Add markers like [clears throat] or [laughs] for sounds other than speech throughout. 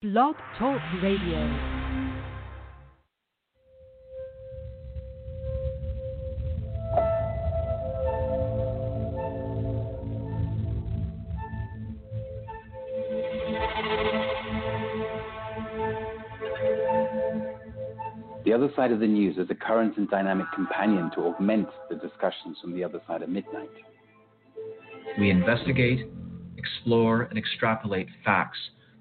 Blog Talk Radio. The other side of the news is a current and dynamic companion to augment the discussions from the other side of midnight. We investigate, explore, and extrapolate facts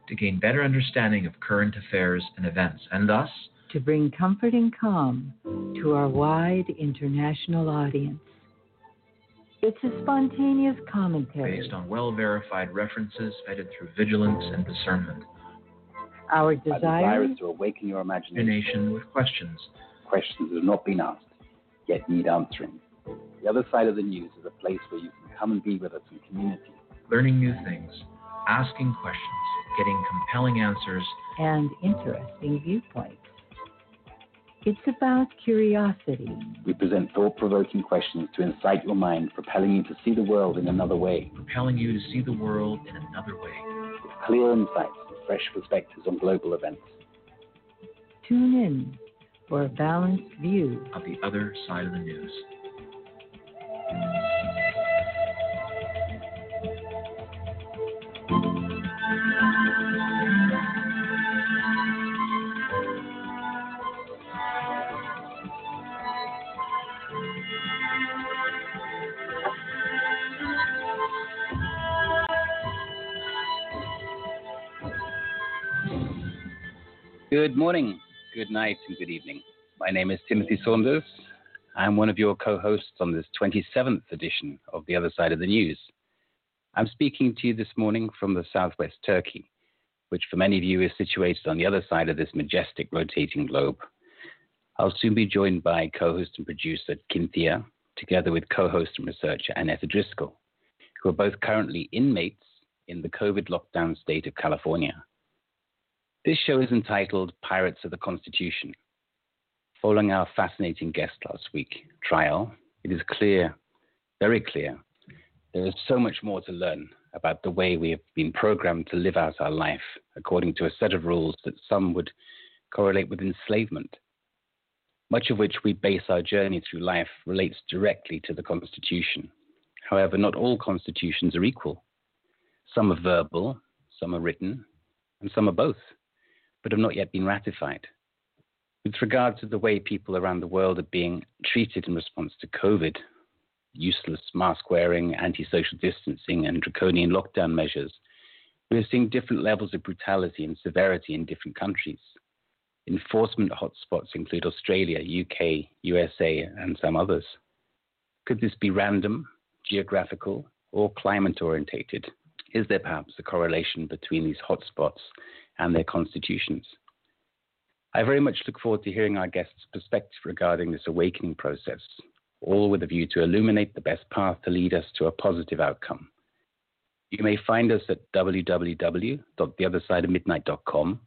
to gain better understanding of current affairs and events, and thus to bring comfort and calm to our wide international audience. It's a spontaneous commentary based on well verified references vetted through vigilance and discernment. Our Our desire desire is to awaken your imagination. With questions. Questions that have not been asked, yet need answering. The other side of the news is a place where you can come and be with us in community. learning new things, asking questions, getting compelling answers, and interesting viewpoints. It's about curiosity, We present thought provoking questions to incite your mind, propelling you to see the world in another way, propelling you to see the world in another way. with clear insights and fresh perspectives on global events. tune in for a balanced view Of the other side of the news. Good morning, good night, and good evening. My name is Timothy Saunders. I'm one of your co hosts on this 27th edition of The Other Side of the News. I'm speaking to you this morning from the southwest Turkey, which for many of you is situated on the other side of this majestic rotating globe. I'll soon be joined by co host and producer Cynthia, together with co host and researcher Annette Driscoll, who are both currently inmates in the COVID lockdown state of California. This show is entitled Pirates of the Constitution. Following our fascinating guest last week, Trial, it is clear, very clear, there is so much more to learn about the way we have been programmed to live out our life according to a set of rules that some would correlate with enslavement. Much of which we base our journey through life relates directly to the Constitution. However, not all constitutions are equal. Some are verbal, some are written, and some are both but have not yet been ratified. With regard to the way people around the world are being treated in response to COVID, useless mask wearing, anti social distancing, and draconian lockdown measures, we are seeing different levels of brutality and severity in different countries. Enforcement hotspots include Australia, UK, USA, and some others. Could this be random, geographical, or climate orientated? Is there perhaps a correlation between these hotspots and their constitutions? I very much look forward to hearing our guests' perspective regarding this awakening process, all with a view to illuminate the best path to lead us to a positive outcome. You may find us at www.theothersideofmidnight.com.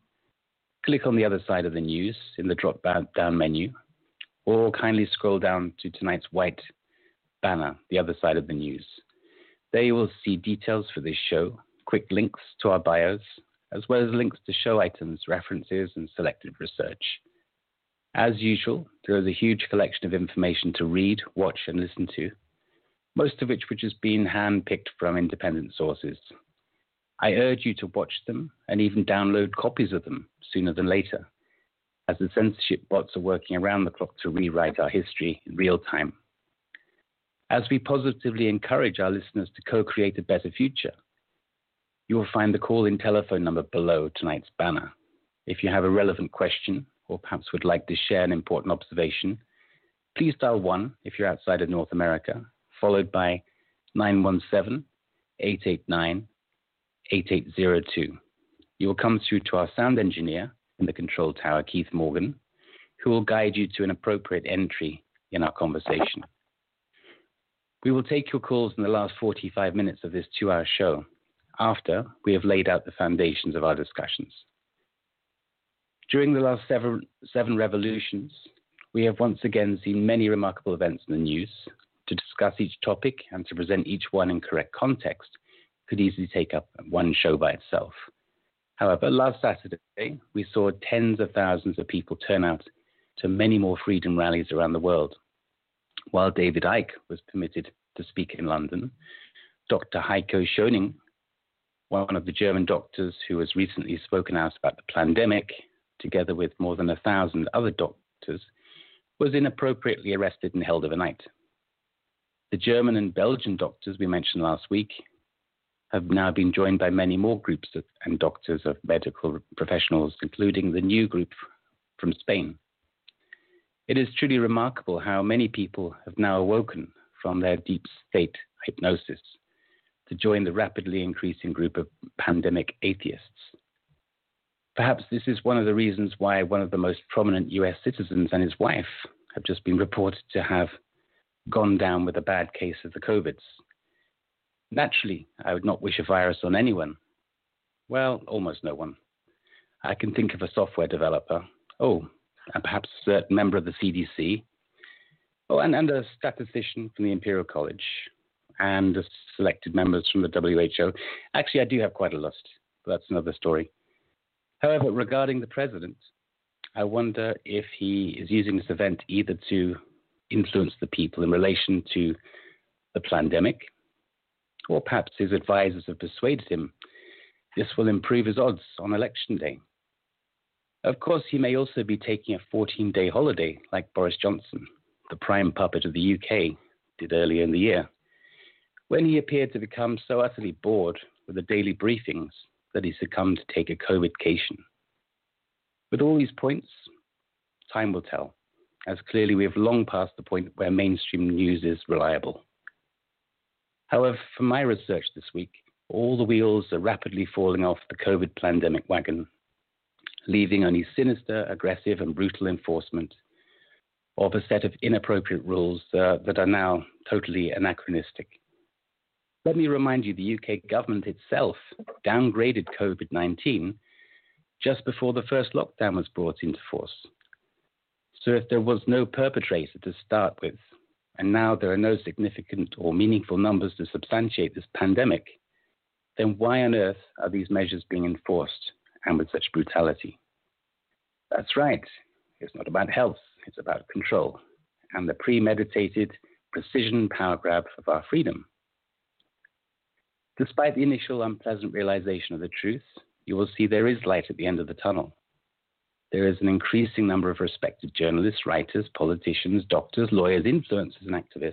Click on the other side of the news in the drop down menu, or kindly scroll down to tonight's white banner, The Other Side of the News. There you will see details for this show, quick links to our bios, as well as links to show items, references, and selected research. As usual, there is a huge collection of information to read, watch, and listen to, most of which which has been handpicked from independent sources. I urge you to watch them and even download copies of them sooner than later, as the censorship bots are working around the clock to rewrite our history in real time. As we positively encourage our listeners to co create a better future, you will find the call in telephone number below tonight's banner. If you have a relevant question or perhaps would like to share an important observation, please dial 1 if you're outside of North America, followed by 917 889 8802. You will come through to our sound engineer in the control tower, Keith Morgan, who will guide you to an appropriate entry in our conversation. We will take your calls in the last 45 minutes of this two hour show after we have laid out the foundations of our discussions. During the last seven, seven revolutions, we have once again seen many remarkable events in the news. To discuss each topic and to present each one in correct context could easily take up one show by itself. However, last Saturday, we saw tens of thousands of people turn out to many more freedom rallies around the world. While David Icke was permitted to speak in London, Dr. Heiko Schoening, one of the German doctors who has recently spoken out about the pandemic, together with more than a thousand other doctors, was inappropriately arrested and held overnight. The German and Belgian doctors we mentioned last week have now been joined by many more groups and doctors of medical professionals, including the new group from Spain. It is truly remarkable how many people have now awoken from their deep state hypnosis to join the rapidly increasing group of pandemic atheists. Perhaps this is one of the reasons why one of the most prominent US citizens and his wife have just been reported to have gone down with a bad case of the COVIDs. Naturally, I would not wish a virus on anyone. Well, almost no one. I can think of a software developer, oh, and perhaps a certain member of the CDC, oh, and, and a statistician from the Imperial College, and selected members from the WHO. Actually, I do have quite a list, but that's another story. However, regarding the president, I wonder if he is using this event either to influence the people in relation to the pandemic, or perhaps his advisors have persuaded him this will improve his odds on election day. Of course, he may also be taking a 14 day holiday like Boris Johnson, the prime puppet of the UK, did earlier in the year, when he appeared to become so utterly bored with the daily briefings that he succumbed to take a COVID cation. With all these points, time will tell, as clearly we have long passed the point where mainstream news is reliable. However, from my research this week, all the wheels are rapidly falling off the COVID pandemic wagon, leaving only sinister, aggressive, and brutal enforcement of a set of inappropriate rules uh, that are now totally anachronistic. Let me remind you the UK government itself downgraded COVID 19 just before the first lockdown was brought into force. So, if there was no perpetrator to start with, and now there are no significant or meaningful numbers to substantiate this pandemic, then why on earth are these measures being enforced and with such brutality? That's right, it's not about health, it's about control and the premeditated precision power grab of our freedom. Despite the initial unpleasant realization of the truth, you will see there is light at the end of the tunnel. There is an increasing number of respected journalists, writers, politicians, doctors, lawyers, influencers, and activists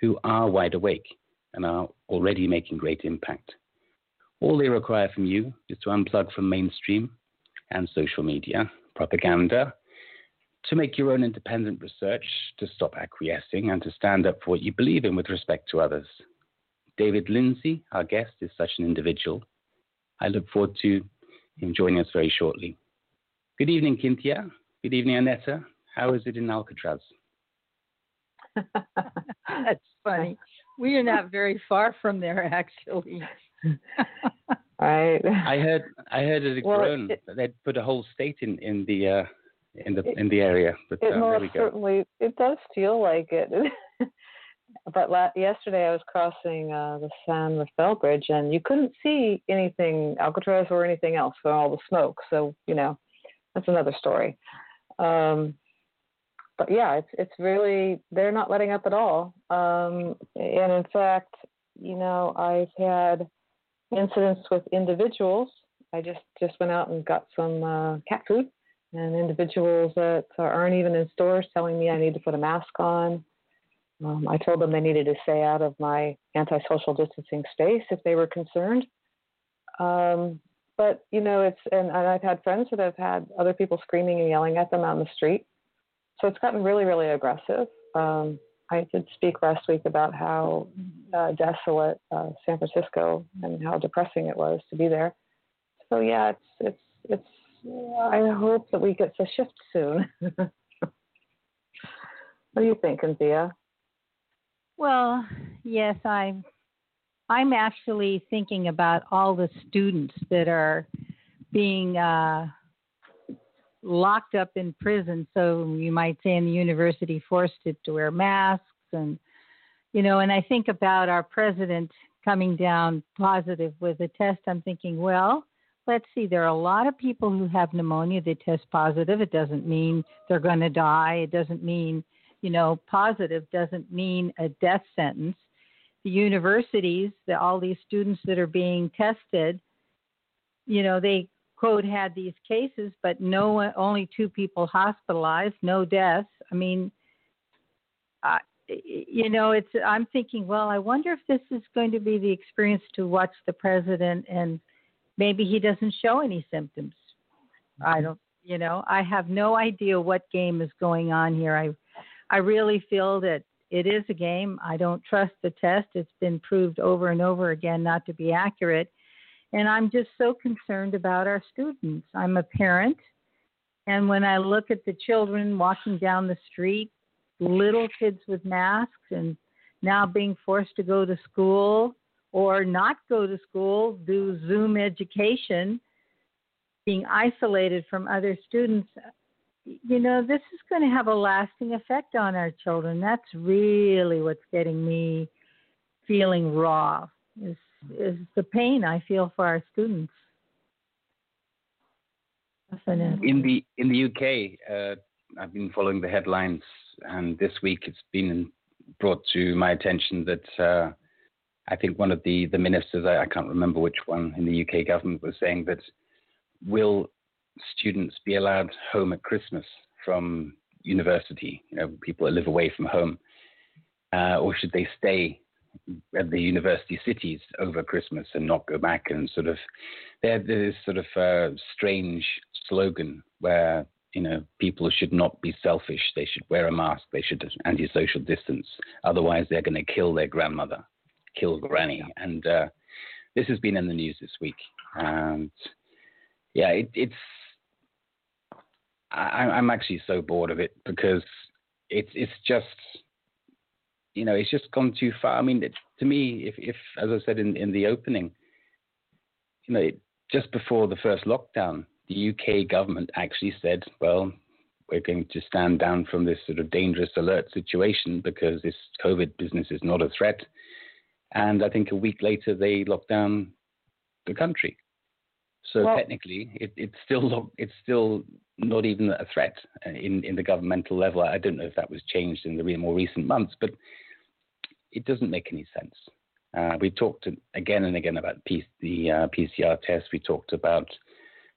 who are wide awake and are already making great impact. All they require from you is to unplug from mainstream and social media, propaganda, to make your own independent research, to stop acquiescing, and to stand up for what you believe in with respect to others. David Lindsay, our guest, is such an individual. I look forward to him joining us very shortly. Good evening, Cynthia. Good evening, Annetta. How is it in Alcatraz? [laughs] That's funny. We are not very far from there, actually. [laughs] right. I heard. I heard it well, grown. It, they'd put a whole state in in the uh, in the in the area. But it uh, most certainly it does feel like it. [laughs] but la- yesterday I was crossing uh, the San Rafael Bridge, and you couldn't see anything Alcatraz or anything else for all the smoke. So you know, that's another story. Um, but yeah, it's it's really they're not letting up at all. Um, and in fact, you know, I've had incidents with individuals. I just just went out and got some uh, cat food, and individuals that aren't even in stores telling me I need to put a mask on. Um, I told them they needed to stay out of my anti-social distancing space if they were concerned. Um, but you know, it's and, and I've had friends that have had other people screaming and yelling at them on the street. So it's gotten really, really aggressive. Um, I did speak last week about how uh, desolate uh, San Francisco and how depressing it was to be there. So yeah, it's it's it's. I hope that we get to shift soon. [laughs] what do you think, Anthea? Well, yes, I'm. I'm actually thinking about all the students that are being uh, locked up in prison. So you might say in the university, forced it to wear masks, and you know. And I think about our president coming down positive with a test. I'm thinking, well, let's see, there are a lot of people who have pneumonia that test positive. It doesn't mean they're going to die. It doesn't mean, you know, positive doesn't mean a death sentence. The universities, the, all these students that are being tested, you know, they quote had these cases, but no, only two people hospitalized, no deaths. I mean, uh, you know, it's. I'm thinking, well, I wonder if this is going to be the experience to watch the president, and maybe he doesn't show any symptoms. I don't, you know, I have no idea what game is going on here. I, I really feel that it is a game. I don't trust the test. It's been proved over and over again not to be accurate. And I'm just so concerned about our students. I'm a parent, and when I look at the children walking down the street, little kids with masks, and now being forced to go to school or not go to school, do Zoom education, being isolated from other students, you know, this is going to have a lasting effect on our children. That's really what's getting me feeling raw. Is is the pain I feel for our students. In the in the UK, uh, I've been following the headlines, and this week it's been brought to my attention that uh, I think one of the the ministers, I, I, can't remember which one in the UK government, was saying that will students be allowed home at Christmas from university? You know, people that live away from home, uh, or should they stay at the university cities over Christmas and not go back and sort of there this sort of uh, strange slogan where you know people should not be selfish. They should wear a mask. They should anti-social distance. Otherwise they're going to kill their grandmother kill granny. And uh, this has been in the news this week. And yeah it, it's I, I'm actually so bored of it because it's it's just you know, it's just gone too far. I mean, it, to me, if, if, as I said in, in the opening, you know, it, just before the first lockdown, the UK government actually said, well, we're going to stand down from this sort of dangerous alert situation because this COVID business is not a threat. And I think a week later, they locked down the country. So well, technically, it, it's still it's still not even a threat in, in the governmental level. I don't know if that was changed in the more recent months, but it doesn't make any sense. Uh, we talked again and again about P- the uh, PCR test. We talked about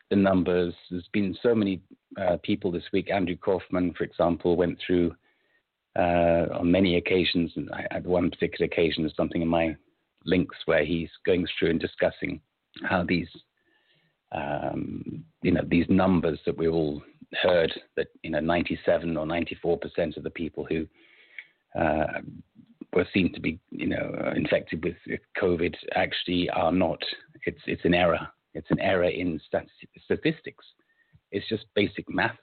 the numbers. There's been so many uh, people this week. Andrew Kaufman, for example, went through uh, on many occasions, and I had one particular occasion, there's something in my links where he's going through and discussing how these, um, you know, these numbers that we all heard that you know 97 or 94 percent of the people who uh, were seen to be, you know, uh, infected with COVID actually are not. It's it's an error. It's an error in statistics. It's just basic maths,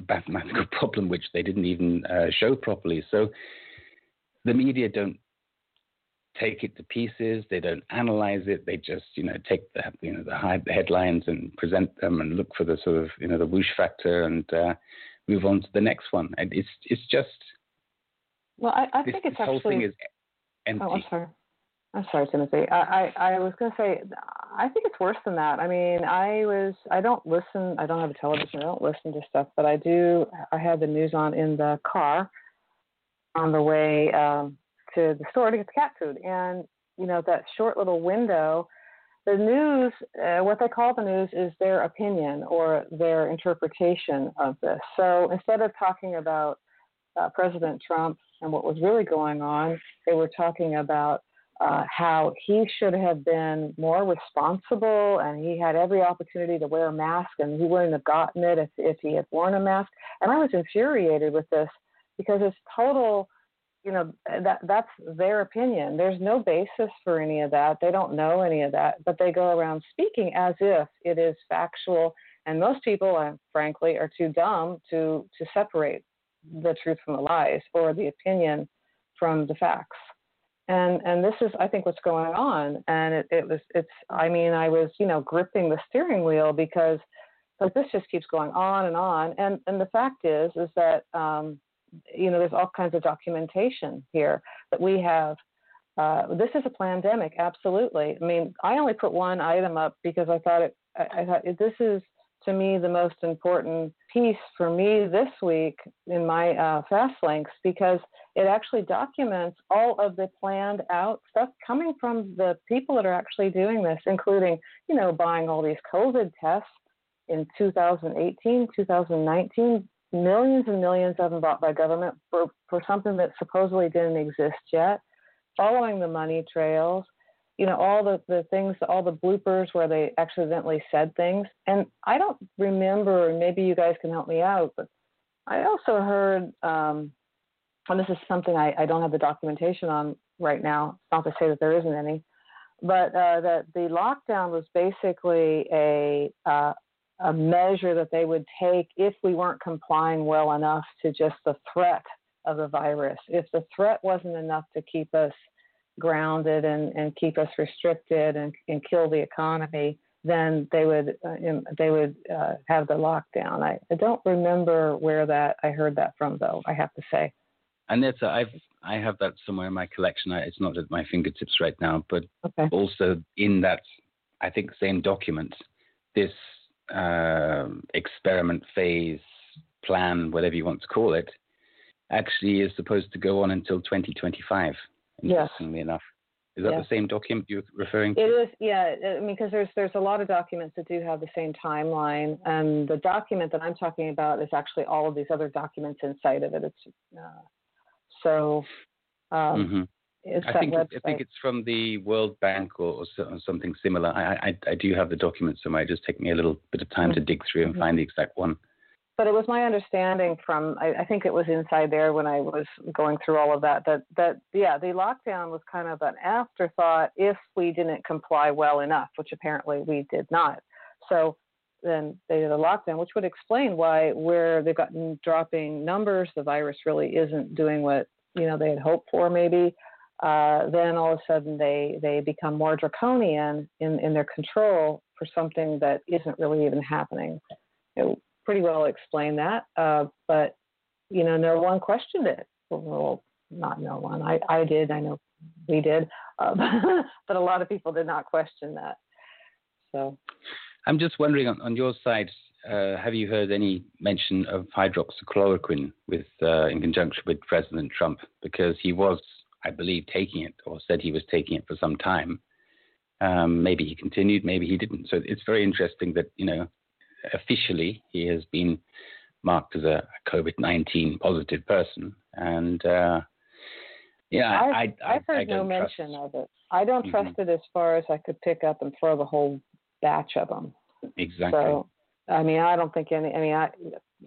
a mathematical [laughs] problem which they didn't even uh, show properly. So the media don't take it to pieces. They don't analyze it. They just, you know, take the, you know, the high headlines and present them and look for the sort of, you know, the whoosh factor and uh, move on to the next one. And it's, it's just, well, I, I this, think it's this actually. Whole thing is empty. Oh, I'm sorry. I'm sorry, Timothy. I, I, I was going to say, I think it's worse than that. I mean, I was, I don't listen, I don't have a television, I don't listen to stuff, but I do, I had the news on in the car on the way um, to the store to get the cat food. And, you know, that short little window, the news, uh, what they call the news is their opinion or their interpretation of this. So instead of talking about uh, President Trump and what was really going on. They were talking about uh, how he should have been more responsible and he had every opportunity to wear a mask and he wouldn't have gotten it if, if he had worn a mask. And I was infuriated with this because it's total, you know, that that's their opinion. There's no basis for any of that. They don't know any of that, but they go around speaking as if it is factual. And most people, uh, frankly, are too dumb to to separate the truth from the lies or the opinion from the facts. And and this is I think what's going on. And it, it was it's I mean I was you know gripping the steering wheel because but this just keeps going on and on. And and the fact is is that um, you know there's all kinds of documentation here that we have uh, this is a pandemic, absolutely. I mean, I only put one item up because I thought it. I, I thought this is to me the most important piece for me this week in my uh, fast links because it actually documents all of the planned out stuff coming from the people that are actually doing this, including you know buying all these COVID tests in 2018, 2019, millions and millions of them bought by government for, for something that supposedly didn't exist yet, following the money trails, you know, all the, the things, all the bloopers where they accidentally said things. And I don't remember, maybe you guys can help me out, but I also heard, um, and this is something I, I don't have the documentation on right now. Not to say that there isn't any, but uh, that the lockdown was basically a uh, a measure that they would take if we weren't complying well enough to just the threat of the virus. If the threat wasn't enough to keep us grounded and, and keep us restricted and, and kill the economy, then they would uh, they would uh, have the lockdown. I, I don't remember where that I heard that from though. I have to say. And that's I've I have that somewhere in my collection. It's not at my fingertips right now, but okay. also in that I think same document, this uh, experiment phase plan, whatever you want to call it, actually is supposed to go on until 2025. Interestingly yes. enough, is that the same document you're referring to? It is, yeah. I mean, because there's there's a lot of documents that do have the same timeline, and the document that I'm talking about is actually all of these other documents inside of it. It's uh, so. Um, I think website. I think it's from the World Bank or, or something similar. I, I, I do have the document somewhere. It just take me a little bit of time mm-hmm. to dig through and mm-hmm. find the exact one. But it was my understanding from I, I, think it was inside there when I was going through all of that that that yeah the lockdown was kind of an afterthought if we didn't comply well enough, which apparently we did not. So then they did a lockdown, which would explain why where they've gotten dropping numbers, the virus really isn't doing what you know they had hoped for maybe uh, then all of a sudden they they become more draconian in in their control for something that isn't really even happening. It pretty well explained that, uh, but you know, no one questioned it. Well, not no one. I I did. I know we did, uh, [laughs] but a lot of people did not question that. So, I'm just wondering on, on your side. Uh, have you heard any mention of hydroxychloroquine with uh, in conjunction with President Trump? Because he was I believe, taking it or said he was taking it for some time. Um, maybe he continued, maybe he didn't. So it's very interesting that, you know, officially he has been marked as a COVID 19 positive person. And, uh, yeah, I've, I, I, I've heard I no trust. mention of it. I don't mm-hmm. trust it as far as I could pick up and throw the whole batch of them. Exactly. So, I mean, I don't think any. I mean, I,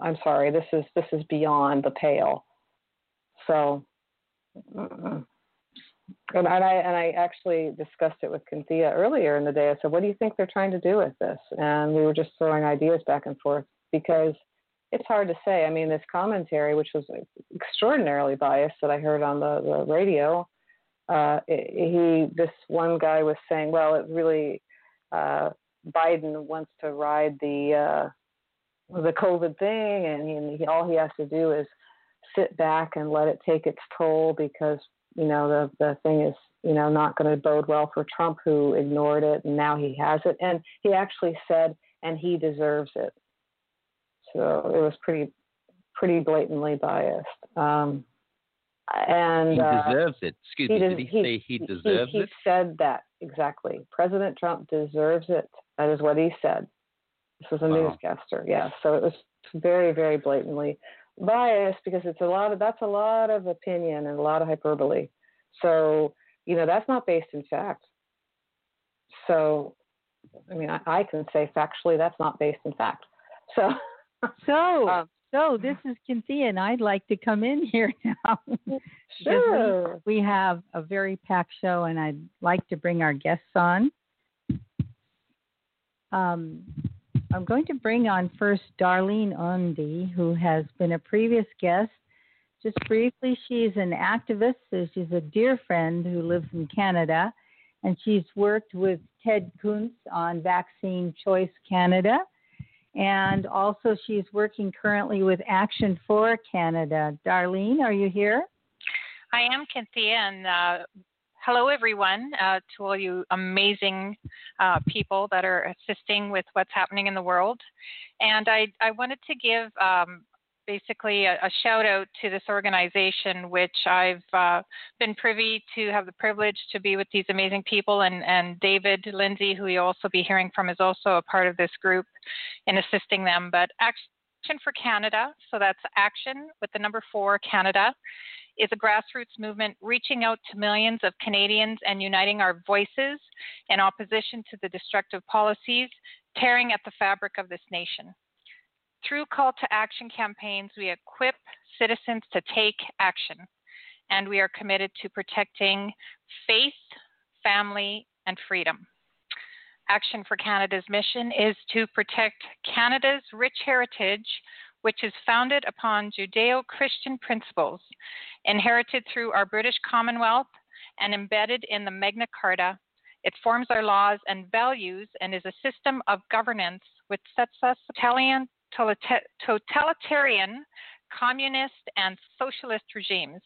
I'm sorry. This is this is beyond the pale. So, and, and I and I actually discussed it with Cynthia earlier in the day. I said, "What do you think they're trying to do with this?" And we were just throwing ideas back and forth because it's hard to say. I mean, this commentary, which was extraordinarily biased, that I heard on the, the radio, uh, he this one guy was saying, "Well, it really uh, Biden wants to ride the uh, the COVID thing, and he, he, all he has to do is." Sit back and let it take its toll because you know the the thing is you know not going to bode well for Trump who ignored it and now he has it. And he actually said and he deserves it. So it was pretty pretty blatantly biased. Um and he uh, deserves it. Excuse me did he, he say he deserves he, he it? said that exactly. President trump deserves it. That is what he said. This was a wow. newscaster. Yeah so it was very very blatantly bias because it's a lot of that's a lot of opinion and a lot of hyperbole. So you know that's not based in fact. So I mean I, I can say factually that's not based in fact. So [laughs] so um, so this is Cynthia and I'd like to come in here [laughs] now. sure. We, we have a very packed show and I'd like to bring our guests on. Um, I'm going to bring on first Darlene Ondi, who has been a previous guest. Just briefly, she's an activist. she's a dear friend who lives in Canada, and she's worked with Ted Kuntz on Vaccine Choice Canada. And also, she's working currently with Action for Canada. Darlene, are you here? I am, Cynthia, and uh, hello, everyone, uh, to all you amazing uh, people that are assisting with what's happening in the world. And I, I wanted to give um, basically a, a, shout out to this organization, which I've uh, been privy to have the privilege to be with these amazing people. And, and David Lindsay, who you'll also be hearing from, is also a part of this group in assisting them. But Action for Canada, so that's Action with the number four, Canada, is a grassroots movement reaching out to millions of Canadians and uniting our voices in opposition to the destructive policies tearing at the fabric of this nation. Through call to action campaigns, we equip citizens to take action, and we are committed to protecting faith, family, and freedom. Action for Canada's mission is to protect Canada's rich heritage, which is founded upon Judeo Christian principles, inherited through our British Commonwealth and embedded in the Magna Carta. It forms our laws and values and is a system of governance which sets us Italian totalitarian, communist, and socialist regimes,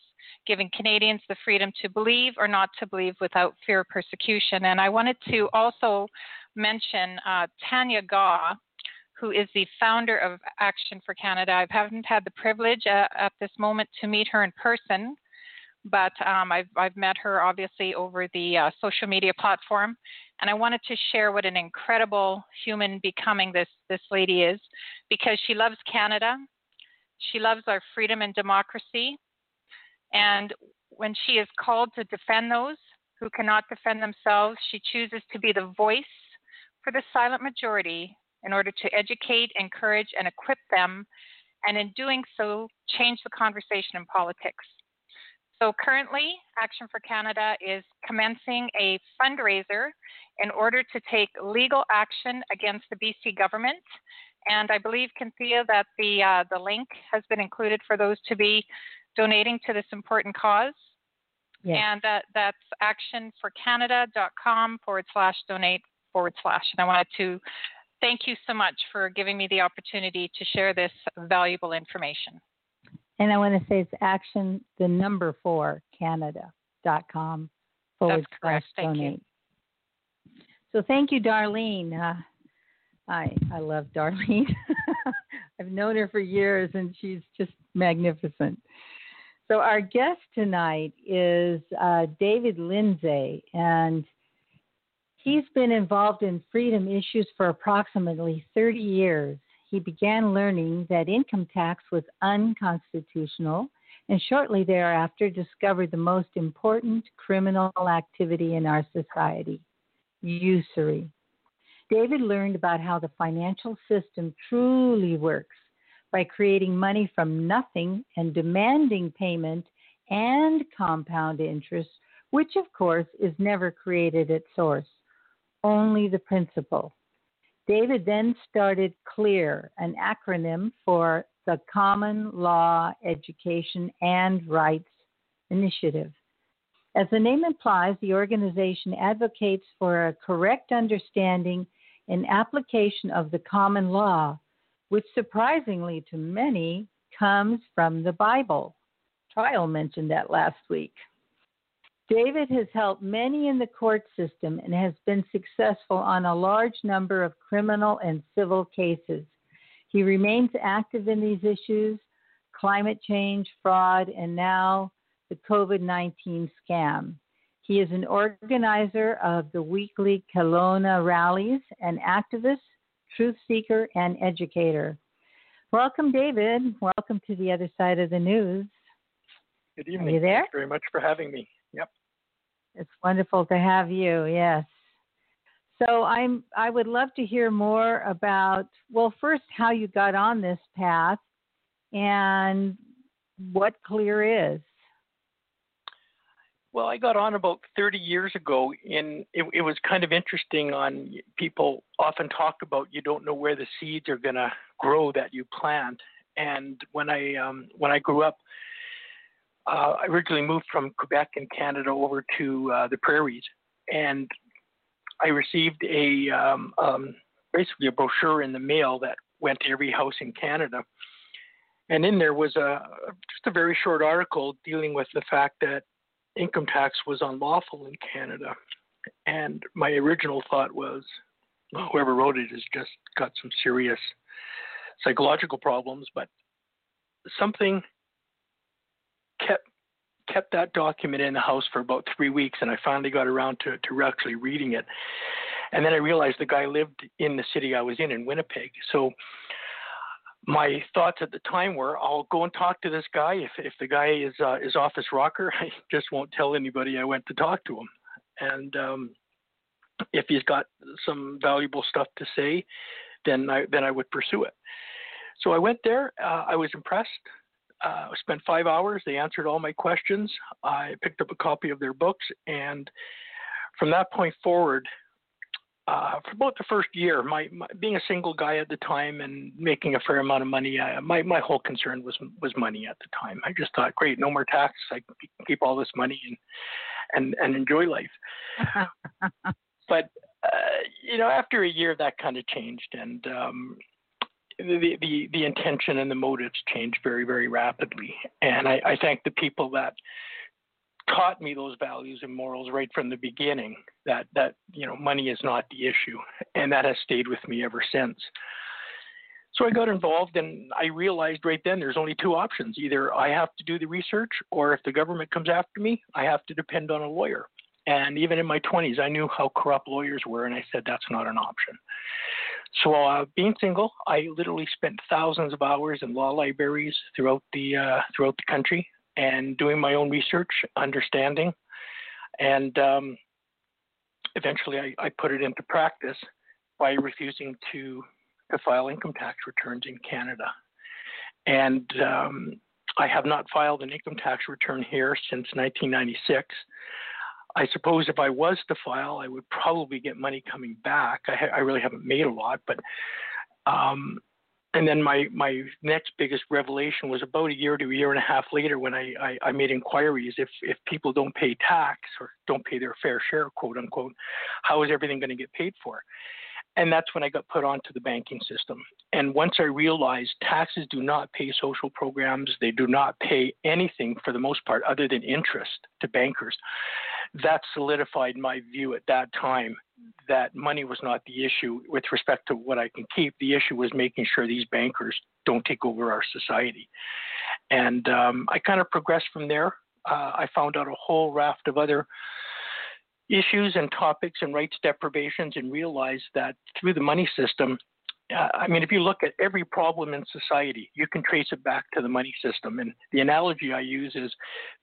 giving Canadians the freedom to believe or not to believe without fear of persecution. And I wanted to also mention uh, Tanya Gaw, who is the founder of Action for Canada. I haven't had the privilege uh, at this moment to meet her in person, but um, I've, I've met her obviously over the uh, social media platform. And I wanted to share what an incredible human becoming this, this lady is because she loves Canada. She loves our freedom and democracy. And when she is called to defend those who cannot defend themselves, she chooses to be the voice for the silent majority in order to educate, encourage, and equip them, and in doing so, change the conversation in politics. So currently, Action for Canada is commencing a fundraiser in order to take legal action against the BC government. And I believe, Cynthia, that the uh, the link has been included for those to be donating to this important cause. Yes. And that, that's actionforcanada.com forward slash donate forward slash. And I wanted to thank you so much for giving me the opportunity to share this valuable information. And I want to say it's action, the number four, Canada.com forward That's correct. slash donate. You. So thank you, Darlene. Uh, I I love Darlene. [laughs] I've known her for years, and she's just magnificent. So our guest tonight is uh, David Lindsay, and he's been involved in freedom issues for approximately 30 years he began learning that income tax was unconstitutional and shortly thereafter discovered the most important criminal activity in our society usury. David learned about how the financial system truly works by creating money from nothing and demanding payment and compound interest, which of course is never created at source, only the principal. David then started CLEAR, an acronym for the Common Law Education and Rights Initiative. As the name implies, the organization advocates for a correct understanding and application of the common law, which surprisingly to many comes from the Bible. Trial mentioned that last week. David has helped many in the court system and has been successful on a large number of criminal and civil cases. He remains active in these issues climate change, fraud, and now the COVID 19 scam. He is an organizer of the weekly Kelowna rallies, an activist, truth seeker, and educator. Welcome, David. Welcome to the other side of the news. Good evening. Are you there? Thanks very much for having me. It's wonderful to have you. Yes. So I'm I would love to hear more about well first how you got on this path and what clear is. Well, I got on about 30 years ago and it, it was kind of interesting on people often talk about you don't know where the seeds are going to grow that you plant and when I um, when I grew up uh, I originally moved from Quebec in Canada over to uh, the prairies, and I received a um, um, basically a brochure in the mail that went to every house in Canada. And in there was a just a very short article dealing with the fact that income tax was unlawful in Canada. And my original thought was, whoever wrote it has just got some serious psychological problems, but something kept that document in the house for about three weeks, and I finally got around to, to actually reading it. And then I realized the guy lived in the city I was in, in Winnipeg. So my thoughts at the time were, I'll go and talk to this guy. If if the guy is uh, is off his rocker, [laughs] I just won't tell anybody I went to talk to him. And um, if he's got some valuable stuff to say, then I then I would pursue it. So I went there. Uh, I was impressed. Uh, spent five hours. They answered all my questions. I picked up a copy of their books, and from that point forward, uh, for about the first year, my, my, being a single guy at the time and making a fair amount of money, uh, my my whole concern was was money at the time. I just thought, great, no more tax. I can keep all this money and and and enjoy life. [laughs] but uh, you know, after a year, that kind of changed, and um, the, the the intention and the motives change very very rapidly. And I, I thank the people that taught me those values and morals right from the beginning. That that you know money is not the issue, and that has stayed with me ever since. So I got involved, and I realized right then there's only two options: either I have to do the research, or if the government comes after me, I have to depend on a lawyer. And even in my 20s, I knew how corrupt lawyers were, and I said that's not an option. So, uh, being single, I literally spent thousands of hours in law libraries throughout the uh, throughout the country and doing my own research, understanding, and um, eventually I, I, put it into practice by refusing to to file income tax returns in Canada. And um, I have not filed an income tax return here since 1996. I suppose if I was to file, I would probably get money coming back. I, ha- I really haven't made a lot, but um, and then my my next biggest revelation was about a year to a year and a half later when I, I, I made inquiries if if people don't pay tax or don't pay their fair share, quote unquote, how is everything going to get paid for? And that's when I got put onto the banking system. And once I realized taxes do not pay social programs, they do not pay anything for the most part other than interest to bankers that solidified my view at that time that money was not the issue with respect to what I can keep. The issue was making sure these bankers don't take over our society. And um, I kind of progressed from there. Uh, I found out a whole raft of other issues and topics and rights deprivations and realized that through the money system, I mean, if you look at every problem in society, you can trace it back to the money system. And the analogy I use is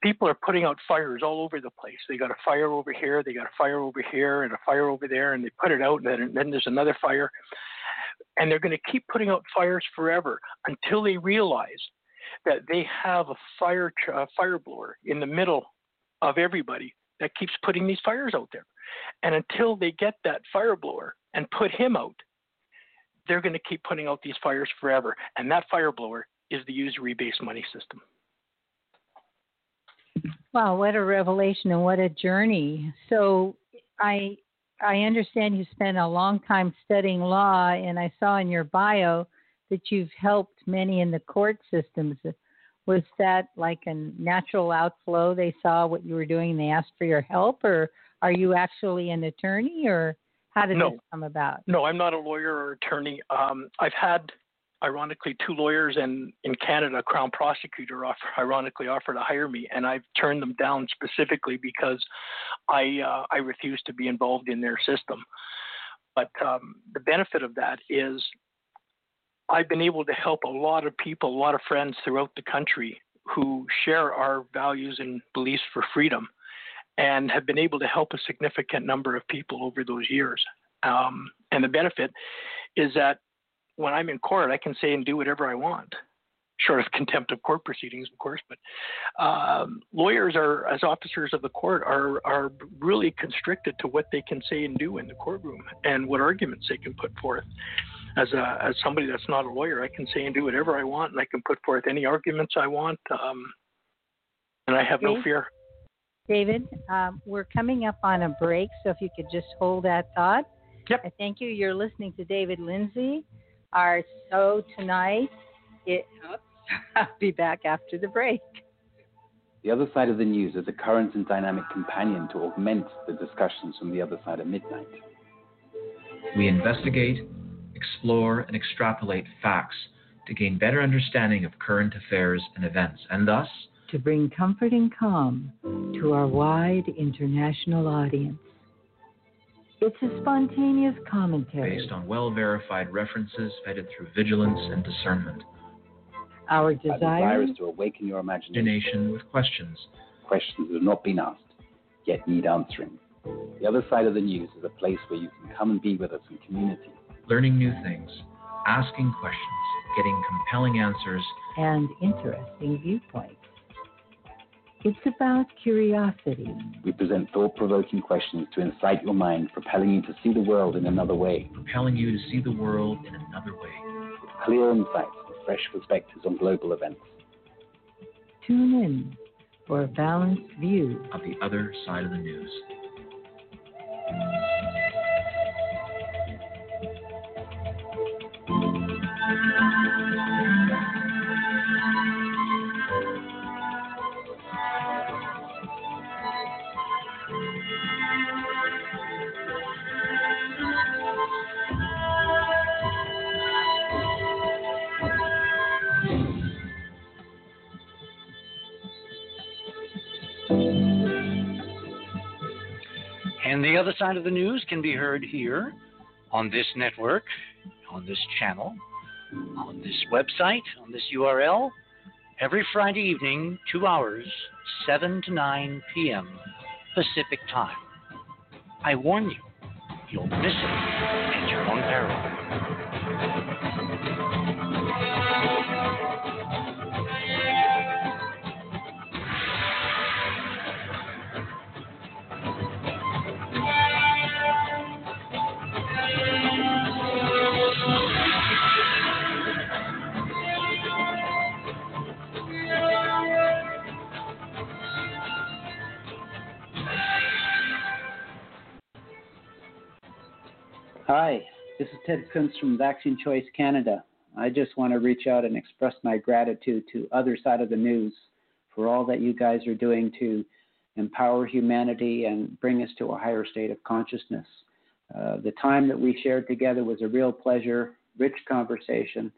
people are putting out fires all over the place. They got a fire over here, they got a fire over here, and a fire over there, and they put it out, and then, and then there's another fire. And they're going to keep putting out fires forever until they realize that they have a fire a fire blower in the middle of everybody that keeps putting these fires out there. And until they get that fire blower and put him out, they're going to keep putting out these fires forever. And that fire blower is the usury based money system. Wow, what a revelation and what a journey. So I I understand you spent a long time studying law and I saw in your bio that you've helped many in the court systems. Was that like a natural outflow? They saw what you were doing and they asked for your help or are you actually an attorney or how did no. this come about? No, I'm not a lawyer or attorney. Um, I've had, ironically, two lawyers and in Canada, a Crown prosecutor offer, ironically offered to hire me, and I've turned them down specifically because I uh, I refuse to be involved in their system. But um, the benefit of that is I've been able to help a lot of people, a lot of friends throughout the country who share our values and beliefs for freedom and have been able to help a significant number of people over those years. Um, and the benefit is that when I'm in court, I can say and do whatever I want, short of contempt of court proceedings, of course. But um, lawyers are, as officers of the court, are are really constricted to what they can say and do in the courtroom and what arguments they can put forth. As a as somebody that's not a lawyer, I can say and do whatever I want, and I can put forth any arguments I want, um, and I have no fear. David, um, we're coming up on a break, so if you could just hold that thought. Yep. I thank you. You're listening to David Lindsay. Our show tonight. It, oops, [laughs] I'll be back after the break. The Other Side of the News is a current and dynamic companion to augment the discussions from the other side of midnight. We investigate, explore, and extrapolate facts to gain better understanding of current affairs and events, and thus to bring comfort and calm to our wide international audience. It's a spontaneous commentary based on well verified references vetted through vigilance and discernment. Our desire, desire is to awaken your imagination with questions. Questions that have not been asked, yet need answering. The other side of the news is a place where you can come and be with us in community. Learning new things, asking questions, getting compelling answers, and interesting viewpoints. It's about curiosity. We present thought provoking questions to incite your mind, propelling you to see the world in another way. Propelling you to see the world in another way. With clear insights and fresh perspectives on global events. Tune in for a balanced view of the other side of the news. The other side of the news can be heard here on this network, on this channel, on this website, on this URL, every Friday evening, two hours, 7 to 9 p.m. Pacific time. I warn you, you'll miss it at your own peril. Hi, this is Ted Kuntz from Vaccine Choice Canada. I just want to reach out and express my gratitude to Other Side of the News for all that you guys are doing to empower humanity and bring us to a higher state of consciousness. Uh, the time that we shared together was a real pleasure, rich conversation,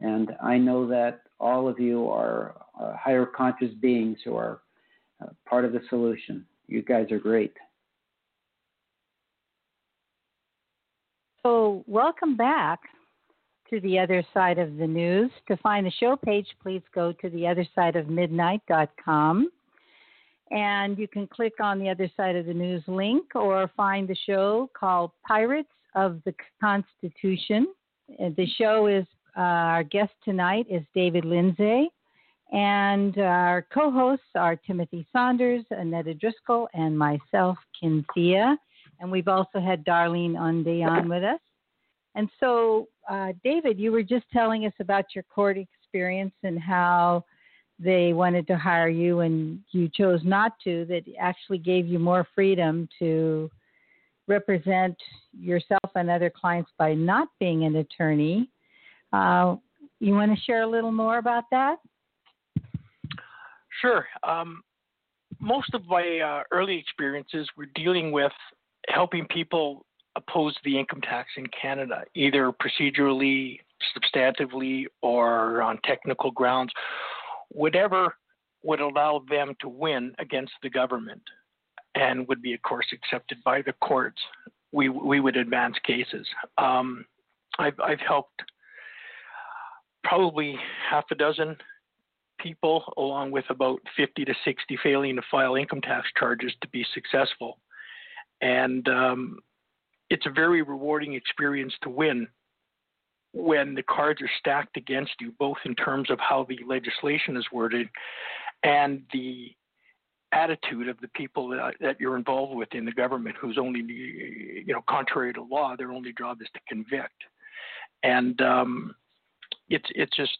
and I know that all of you are uh, higher conscious beings who are uh, part of the solution. You guys are great. So, welcome back to the other side of the news. To find the show page, please go to theothersideofmidnight.com. And you can click on the other side of the news link or find the show called Pirates of the Constitution. The show is, uh, our guest tonight is David Lindsay. And our co hosts are Timothy Saunders, Annetta Driscoll, and myself, Kinthea. And we've also had Darlene Unday on with us. And so, uh, David, you were just telling us about your court experience and how they wanted to hire you and you chose not to, that actually gave you more freedom to represent yourself and other clients by not being an attorney. Uh, you want to share a little more about that? Sure. Um, most of my uh, early experiences were dealing with helping people oppose the income tax in Canada, either procedurally, substantively, or on technical grounds, whatever would allow them to win against the government and would be, of course, accepted by the courts. We, we would advance cases. Um, I've, I've helped probably half a dozen people, along with about 50 to 60 failing to file income tax charges, to be successful and um, it's a very rewarding experience to win when the cards are stacked against you, both in terms of how the legislation is worded and the attitude of the people that, that, you're involved with in the government, who's only, you know, contrary to law, their only job is to convict. And um, it's it's just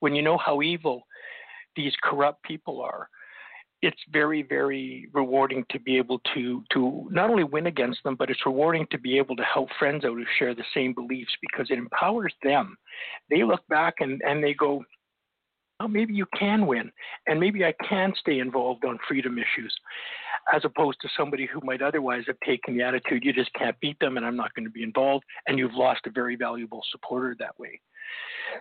when you know how evil these corrupt people are, it's very very rewarding to be able to to not only win against them but it's rewarding to be able to help friends out who share the same beliefs because it empowers them they look back and and they go oh, maybe you can win, and maybe I can stay involved on freedom issues, as opposed to somebody who might otherwise have taken the attitude, you just can't beat them and I'm not going to be involved, and you've lost a very valuable supporter that way.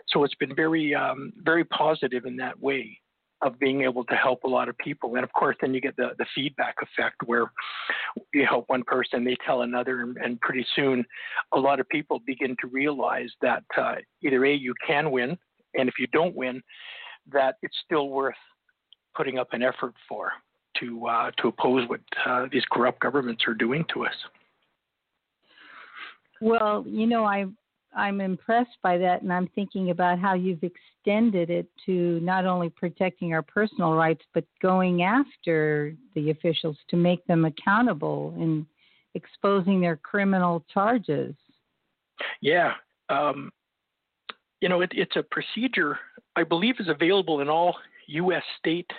So it's been very, um, very positive in that way of being able to help a lot of people. And of course, then you get the, the feedback effect where you help one person, they tell another, and, and pretty soon a lot of people begin to realize that uh, either A, you can win, and if you don't win, that it's still worth putting up an effort for to uh, to oppose what uh, these corrupt governments are doing to us. Well, you know, I I'm impressed by that, and I'm thinking about how you've extended it to not only protecting our personal rights, but going after the officials to make them accountable and exposing their criminal charges. Yeah, um, you know, it, it's a procedure I believe is available in all U.S. state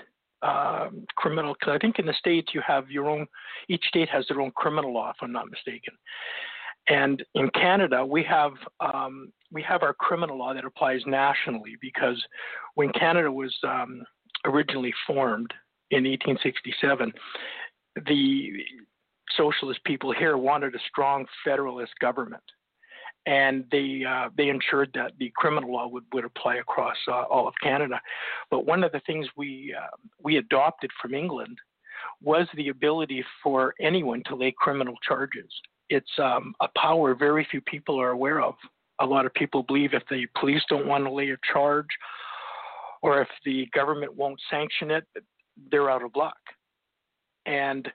um, criminal. Because I think in the states you have your own. Each state has their own criminal law, if I'm not mistaken. And in Canada, we have um, we have our criminal law that applies nationally because when Canada was um, originally formed in 1867, the socialist people here wanted a strong federalist government, and they uh, they ensured that the criminal law would, would apply across uh, all of Canada. But one of the things we uh, we adopted from England was the ability for anyone to lay criminal charges it's um, a power very few people are aware of. A lot of people believe if the police don't want to lay a charge or if the government won't sanction it, they're out of luck. And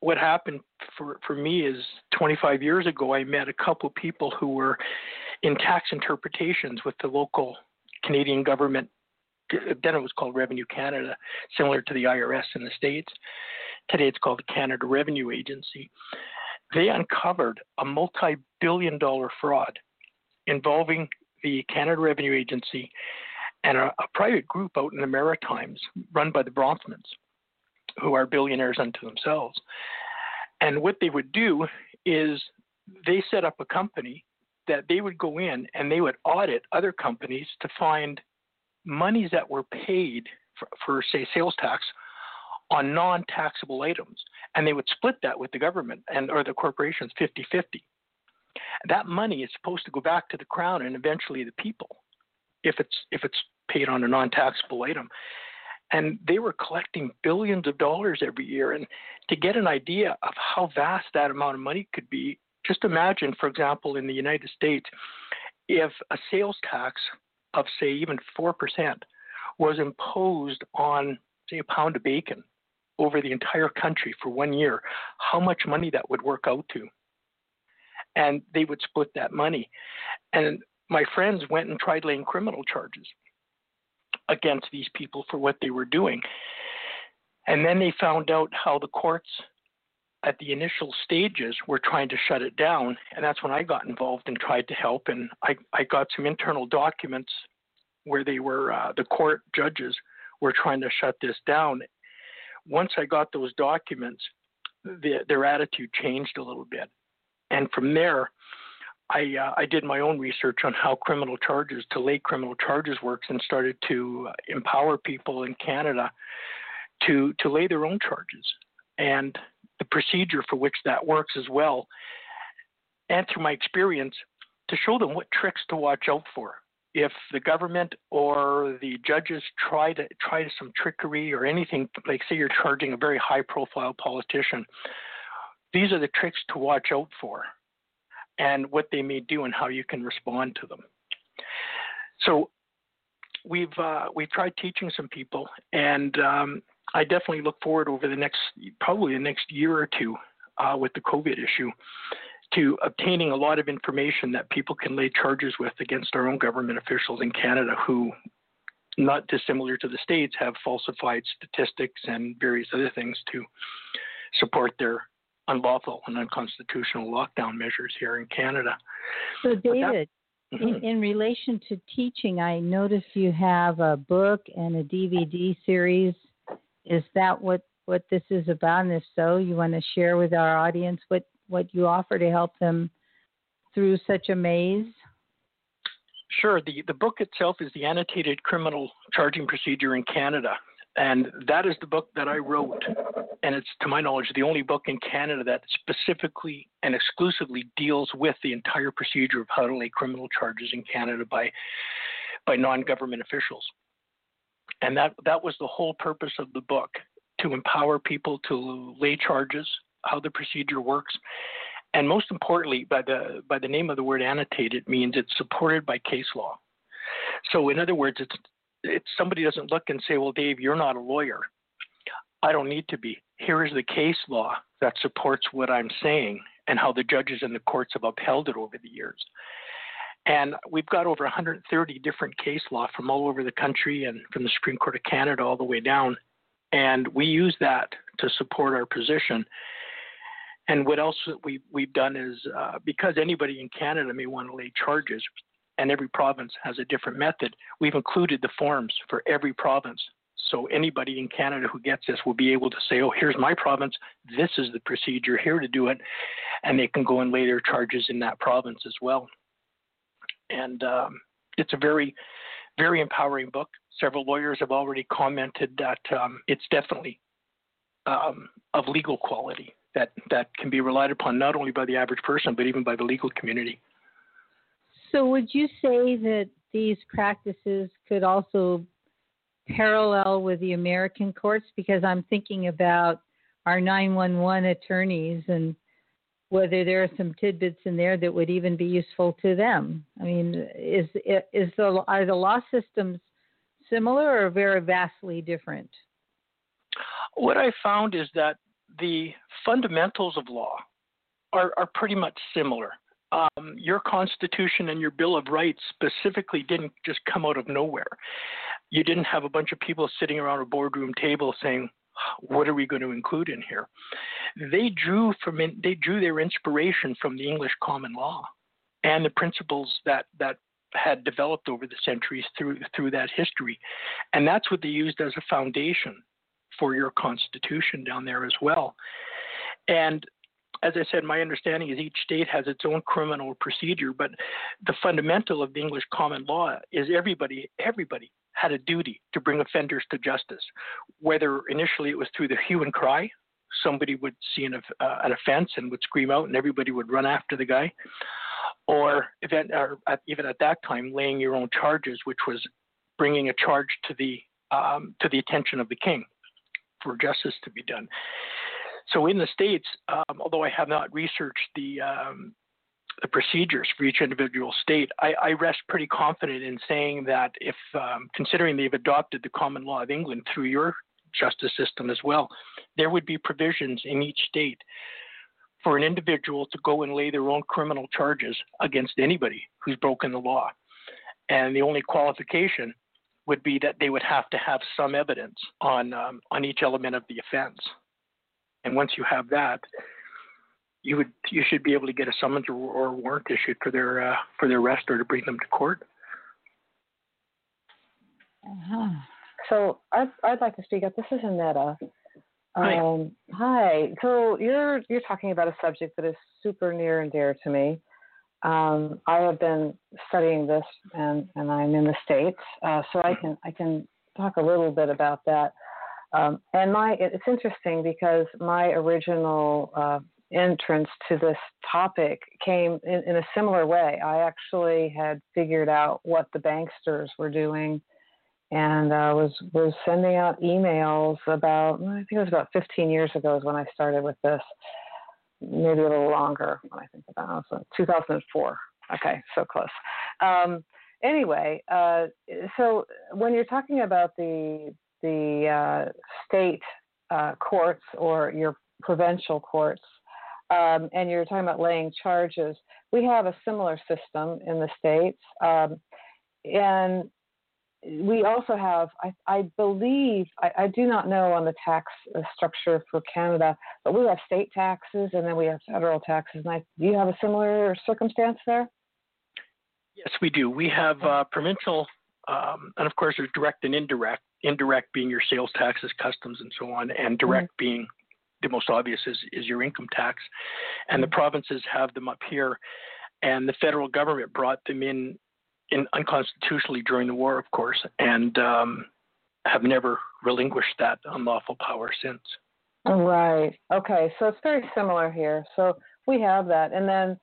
what happened for, for me is 25 years ago, I met a couple of people who were in tax interpretations with the local Canadian government. Then it was called Revenue Canada, similar to the IRS in the States. Today it's called the Canada Revenue Agency they uncovered a multi billion dollar fraud involving the Canada Revenue Agency and a, a, private group out in the Maritimes run by the Bronfmans, who are billionaires unto themselves. And what they would do is they set up a company that they would go in and they would audit other companies to find monies that were paid for, for say, sales tax on non-taxable items, and they would split that with the government and or the corporations 50-50. That money is supposed to go back to the crown and eventually the people, if it's if it's paid on a non-taxable item. And they were collecting billions of dollars every year. And to get an idea of how vast that amount of money could be, just imagine, for example, in the United States, if a sales tax of say even four percent was imposed on say a pound of bacon over the entire country for one year, how much money that would work out to. And they would split that money. And my friends went and tried laying criminal charges against these people for what they were doing. And then they found out how the courts at the initial stages were trying to shut it down. And that's when I got involved and tried to help. And I, I got some internal documents where they were, uh, the court judges were trying to shut this down once I got those documents, the, their attitude changed a little bit. And from there, I, uh, I did my own research on how criminal charges, to lay criminal charges works, and started to empower people in Canada to, to lay their own charges and the procedure for which that works as well. And through my experience, to show them what tricks to watch out for if the government or the judges try to try some trickery or anything, like say you're charging a very high profile politician, these are the tricks to watch out for and what they may do and how you can respond to them. So we've uh, we've tried teaching some people, and um, I definitely look forward over the next probably the next year or two uh, with the COVID issue to obtaining a lot of information that people can lay charges with against our own government officials in Canada who, not dissimilar to the States, have falsified statistics and various other things to support their unlawful and unconstitutional lockdown measures here in Canada. So, David, that, mm-hmm. in, in relation to teaching, I notice you have a book and a DVD series. Is that what, what this is about? And if so, you want to share with our audience what what you offer to help them through such a maze? Sure. The, the book itself is the Annotated Criminal Charging Procedure in Canada. And that is the book that I wrote. And it's, to my knowledge, the only book in Canada that specifically and exclusively deals with the entire procedure of how to lay criminal charges in Canada by, by non government officials. And that, that was the whole purpose of the book to empower people to lay charges, how the procedure works. And most importantly, by the, by the name of the word annotated means it's supported by case law. So, in other words, it's it's somebody doesn't look and say, well, Dave, you're not a lawyer. I don't need to be. Here is the case law that supports what I'm saying and how the judges and the courts have upheld it over the years. And we've got over 130 different case law from all over the country and from the Supreme Court of Canada all the way down. And we use that to support our position. And what else we, we've done is uh, because anybody in Canada may want to lay charges, and every province has a different method. We've included the forms for every province. So anybody in Canada who gets this will be able to say, oh, here's my province. This is the procedure here to do it. And they can go and lay their charges in that province as well. And um, it's a very, very empowering book. Several lawyers have already commented that um, it's definitely um, of legal quality that, that can be relied upon not only by the average person, but even by the legal community. So, would you say that these practices could also parallel with the American courts? Because I'm thinking about our 911 attorneys and whether there are some tidbits in there that would even be useful to them. I mean, is is the are the law systems similar or very vastly different? What I found is that the fundamentals of law are, are pretty much similar um, your Constitution and your Bill of Rights specifically didn't just come out of nowhere. You didn't have a bunch of people sitting around a boardroom table saying, "What are we going to include in here?" They drew from in, they drew their inspiration from the English common law and the principles that that had developed over the centuries through through that history, and that's what they used as a foundation for your Constitution down there as well. And as I said, my understanding is each state has its own criminal procedure, but the fundamental of the English common law is everybody, everybody had a duty to bring offenders to justice. Whether initially it was through the hue and cry, somebody would see an, uh, an offense and would scream out, and everybody would run after the guy, or, event, or at, even at that time, laying your own charges, which was bringing a charge to the um, to the attention of the king for justice to be done. So in the states, um, although I have not researched the um, the procedures for each individual state, I, I, rest pretty confident in saying that if, um, considering they've adopted the common law of England through your justice system as well, there would be provisions in each state for an individual to go and lay their own criminal charges against anybody who's broken the law. And the only qualification would be that they would have to have some evidence on um, on each element of the offense. And once you have that, you would you should be able to get a summons or, or warrant issued for their uh, for their arrest or to bring them to court. Uh-huh. So I'd, I'd like to speak up. This is Annetta. Hi. Um, hi. So you're you're talking about a subject that is super near and dear to me. Um, I have been studying this, and, and I'm in the states, uh, so I can I can talk a little bit about that. Um, and my it's interesting because my original uh, entrance to this topic came in, in, a similar way. I actually had figured out what the banksters were doing, and uh, was was sending out emails about I think it was about 15 years ago is when I started with this, maybe a little longer when I think about it. So 2004. Okay, so close. Um, anyway, uh, so when you're talking about the the uh, state uh, courts or your provincial courts, um, and you're talking about laying charges, we have a similar system in the states. Um, and we also have, I, I believe, I, I, do not know on the tax uh, structure for Canada, but we have state taxes and then we have federal taxes. And I, do you have a similar circumstance there? Yes, we do. We have uh, provincial, um, and of course, there's direct and indirect indirect being your sales taxes, customs, and so on, and direct mm-hmm. being the most obvious is, is your income tax. And the mm-hmm. provinces have them up here, and the federal government brought them in in, unconstitutionally during the war, of course, and um, have never relinquished that unlawful power since. Right. Okay. So it's very similar here. So we have that, and then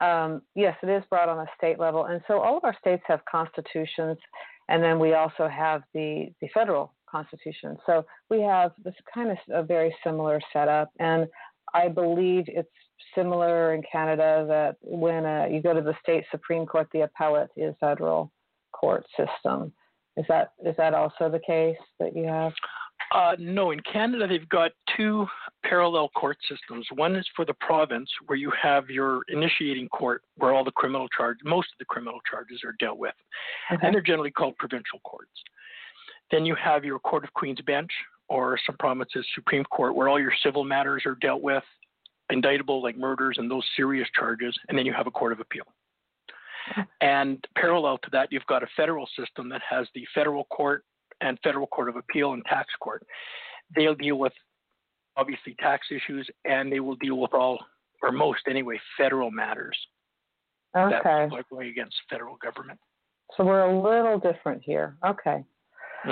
um, yes, it is brought on a state level, and so all of our states have constitutions, and then we also have the the federal constitution. So we have this kind of a very similar setup, and I believe it's similar in Canada that when uh, you go to the state supreme court, the appellate is federal court system. Is that is that also the case that you have? Uh, no, in Canada they've got two parallel court systems. One is for the province, where you have your initiating court, where all the criminal charge, most of the criminal charges are dealt with, okay. and they're generally called provincial courts. Then you have your Court of Queen's Bench, or some provinces Supreme Court, where all your civil matters are dealt with, indictable like murders and those serious charges, and then you have a Court of Appeal. Mm-hmm. And parallel to that, you've got a federal system that has the federal court and federal court of appeal and tax court. They'll deal with obviously tax issues and they will deal with all or most anyway federal matters okay. that are going against federal government. So we're a little different here. Okay.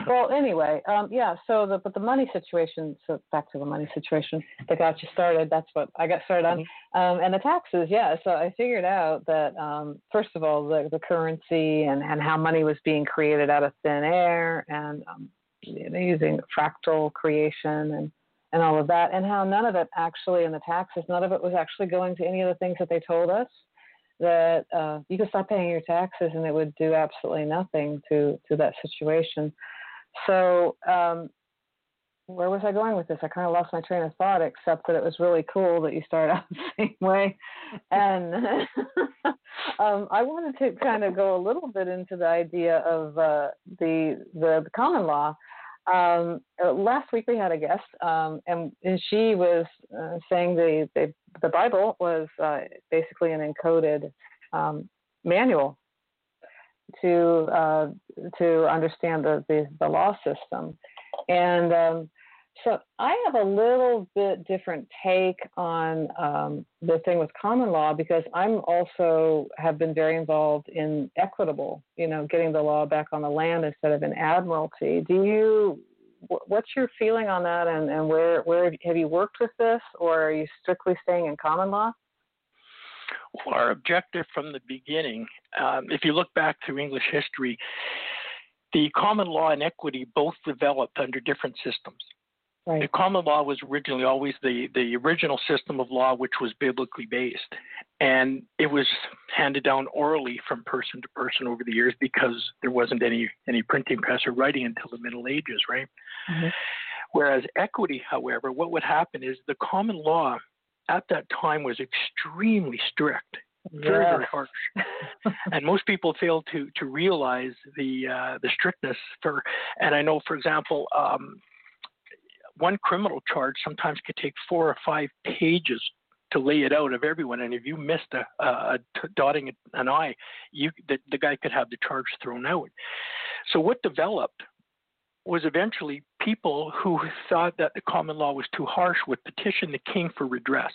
Well, anyway, um, yeah. So the but the money situation. So back to the money situation that got you started. That's what I got started on. Mm-hmm. Um, and the taxes, yeah. So I figured out that um, first of all, the the currency and and how money was being created out of thin air, and um, you know, using fractal creation and and all of that, and how none of it actually in the taxes, none of it was actually going to any of the things that they told us that uh, you could stop paying your taxes and it would do absolutely nothing to to that situation. So, um, where was I going with this? I kind of lost my train of thought, except that it was really cool that you start out [laughs] the same way. And [laughs] um, I wanted to kind of go a little bit into the idea of uh, the, the, common law. Um, uh, last week we had a guest, um, and, and she was uh, saying the, the the Bible was uh, basically an encoded um, manual to uh, to understand the, the, the law system, and um, so I have a little bit different take on um, the thing with common law because I'm also have been very involved in equitable, you know, getting the law back on the land instead of in admiralty. Do you? What's your feeling on that, and, and where where have you worked with this, or are you strictly staying in common law? Our objective from the beginning, um, if you look back through English history, the common law and equity both developed under different systems. Right. The common law was originally always the, the original system of law, which was biblically based. And it was handed down orally from person to person over the years because there wasn't any, any printing press or writing until the Middle Ages, right? Mm-hmm. Whereas equity, however, what would happen is the common law at that time was extremely strict, very very harsh, [laughs] and most people fail to to realize the uh, the strictness for. And I know, for example. Um, one criminal charge sometimes could take four or five pages to lay it out of everyone. And if you missed a, a, a dotting an I, you the, the guy could have the charge thrown out. So what developed was eventually people who thought that the common law was too harsh would petition the king for redress.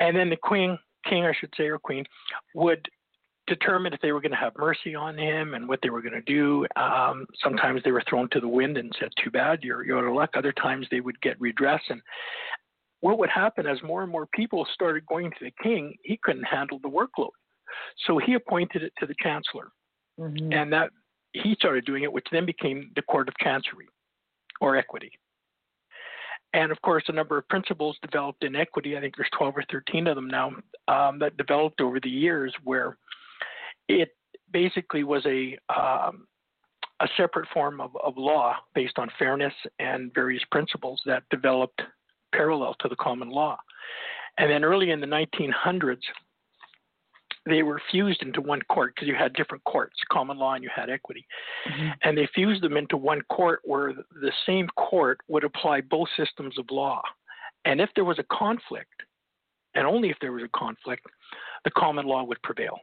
And then the queen, king, I should say, or queen, would determine if they were going to have mercy on him and what they were going to do. Um, sometimes they were thrown to the wind and said, "Too bad, you're you're out of luck." Other times they would get redress. And what would happen as more and more people started going to the king, he couldn't handle the workload, so he appointed it to the chancellor, mm-hmm. and that he started doing it, which then became the Court of Chancery or Equity. And of course, a number of principles developed in equity. I think there's 12 or 13 of them now um, that developed over the years, where it basically was a um, a separate form of, of law based on fairness and various principles that developed parallel to the common law. And then early in the 1900s, they were fused into one court because you had different courts, common law and you had equity. Mm-hmm. And they fused them into one court where the same court would apply both systems of law. And if there was a conflict, and only if there was a conflict, the common law would prevail.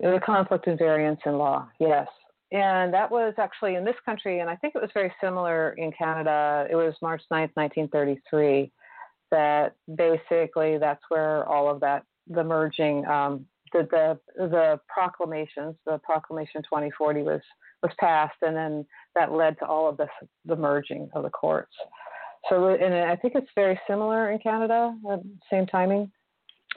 The conflict of variance in law, yes. And that was actually in this country, and I think it was very similar in Canada. It was March 9th, 1933, that basically that's where all of that, the merging um, the, the the proclamations, the Proclamation 2040 was was passed, and then that led to all of this the merging of the courts. So, and I think it's very similar in Canada, uh, same timing.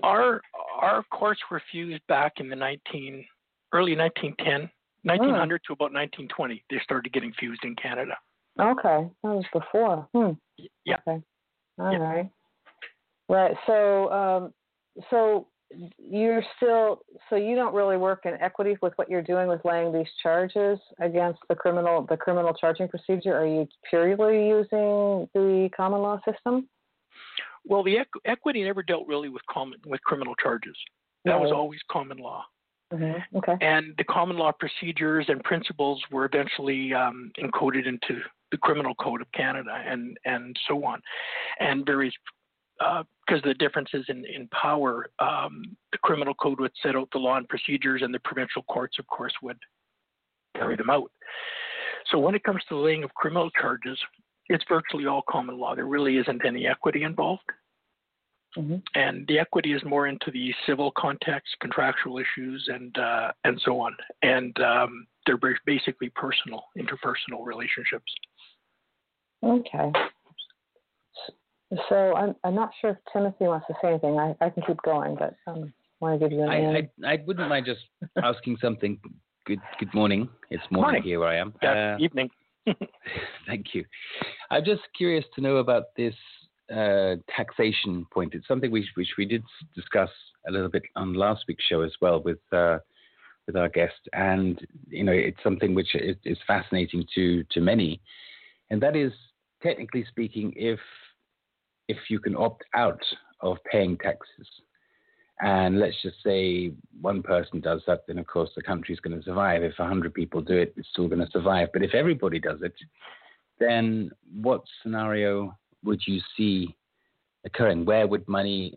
Our our courts were fused back in the 19 early 1910, 1900 to about 1920. They started getting fused in Canada. Okay, that was before. Hmm. Yeah. Okay. All Yeah. right. Right. So, um, so you're still so you don't really work in equity with what you're doing with laying these charges against the criminal the criminal charging procedure. Are you purely using the common law system? Well, the equ- equity never dealt really with common with criminal charges. That was always common law. Mm-hmm. Okay. and the common law procedures and principles were eventually um, encoded into the Criminal Code of Canada and and so on, and various because of the differences in in power, um, the Criminal Code would set out the law and procedures, and the provincial courts, of course, would carry them out. So when it comes to the laying of criminal charges, it's virtually all common law. There really isn't any equity involved Mhm. and the equity is more into the civil context, contractual issues, and uh, and so on. And um, they're basically personal, interpersonal relationships. Okay. So I'm I'm not sure if Timothy wants to say anything. I, I can keep going, but um, want to give you an I. I, I wouldn't mind just asking something. Good good morning. It's morning, Morning. here where I am. Yeah, Uh, evening. [laughs] Thank you. I'm just curious to know about this uh, taxation point. It's something which, which we did discuss a little bit on last week's show as well with uh, with our guest, and you know it's something which is, is fascinating to to many, and that is technically speaking, if if you can opt out of paying taxes. And let's just say one person does that, then of course the country's going to survive. If 100 people do it, it's still going to survive. But if everybody does it, then what scenario would you see occurring? Where would money,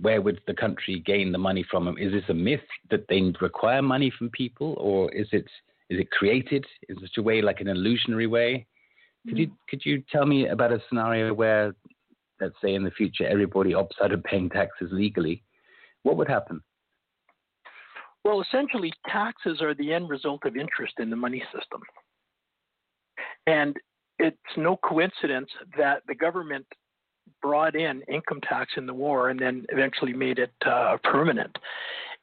where would the country gain the money from? Is this a myth that they require money from people, or is it is it created in such a way, like an illusionary way? Could hmm. you could you tell me about a scenario where, let's say, in the future, everybody opts out of paying taxes legally? What would happen? Well, essentially, taxes are the end result of interest in the money system, and it's no coincidence that the government brought in income tax in the war and then eventually made it uh, permanent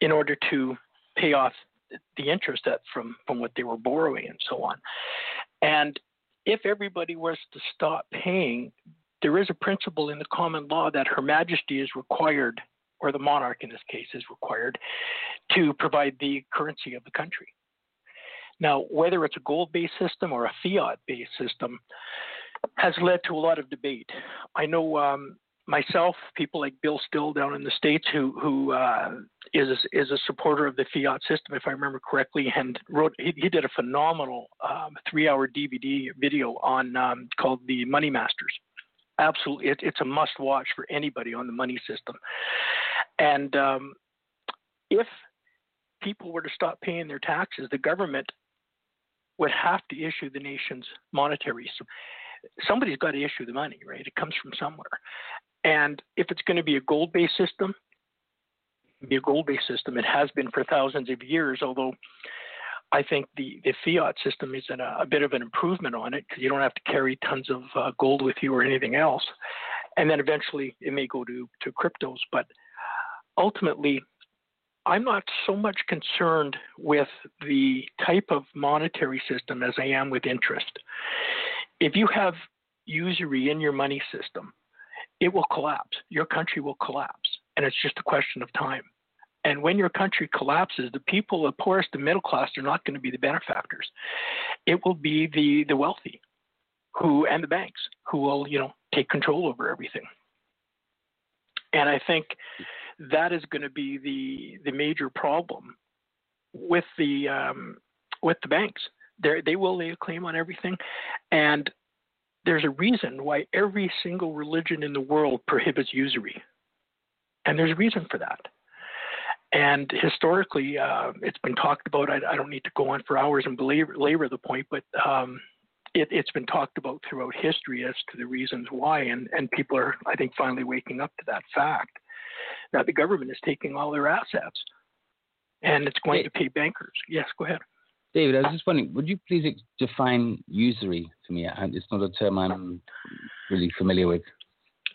in order to pay off the interest that from from what they were borrowing and so on. And if everybody was to stop paying, there is a principle in the common law that Her Majesty is required, or the monarch in this case is required, to provide the currency of the country. Now, whether it's a gold based system or a fiat based system has led to a lot of debate. I know um, myself, people like Bill Still down in the States, who, who uh, is, is a supporter of the fiat system, if I remember correctly, and wrote, he, he did a phenomenal um, three hour DVD video on um, called The Money Masters. Absolutely, it, it's a must watch for anybody on the money system. And um, if people were to stop paying their taxes, the government would have to issue the nation's monetary. Somebody's got to issue the money, right? It comes from somewhere. And if it's going to be a gold based system, be a gold based system. It has been for thousands of years, although I think the, the fiat system is a bit of an improvement on it because you don't have to carry tons of uh, gold with you or anything else. And then eventually it may go to, to cryptos. But ultimately, I'm not so much concerned with the type of monetary system as I am with interest. If you have usury in your money system, it will collapse. Your country will collapse, and it's just a question of time. And when your country collapses, the people, the poorest, the middle class, are not going to be the benefactors. It will be the the wealthy, who and the banks who will, you know, take control over everything. And I think that is going to be the the major problem with the um, with the banks. They they will lay a claim on everything, and there's a reason why every single religion in the world prohibits usury, and there's a reason for that. And historically, uh, it's been talked about. I, I, don't need to go on for hours and belabor, labor the point, but um, it, it's been talked about throughout history as to the reasons why, and, and people are, I think, finally waking up to that fact that the government is taking all their assets and it's going to pay bankers. Yes, go ahead. David, I was just wondering, would you please define usury for me? It's not a term I'm really familiar with.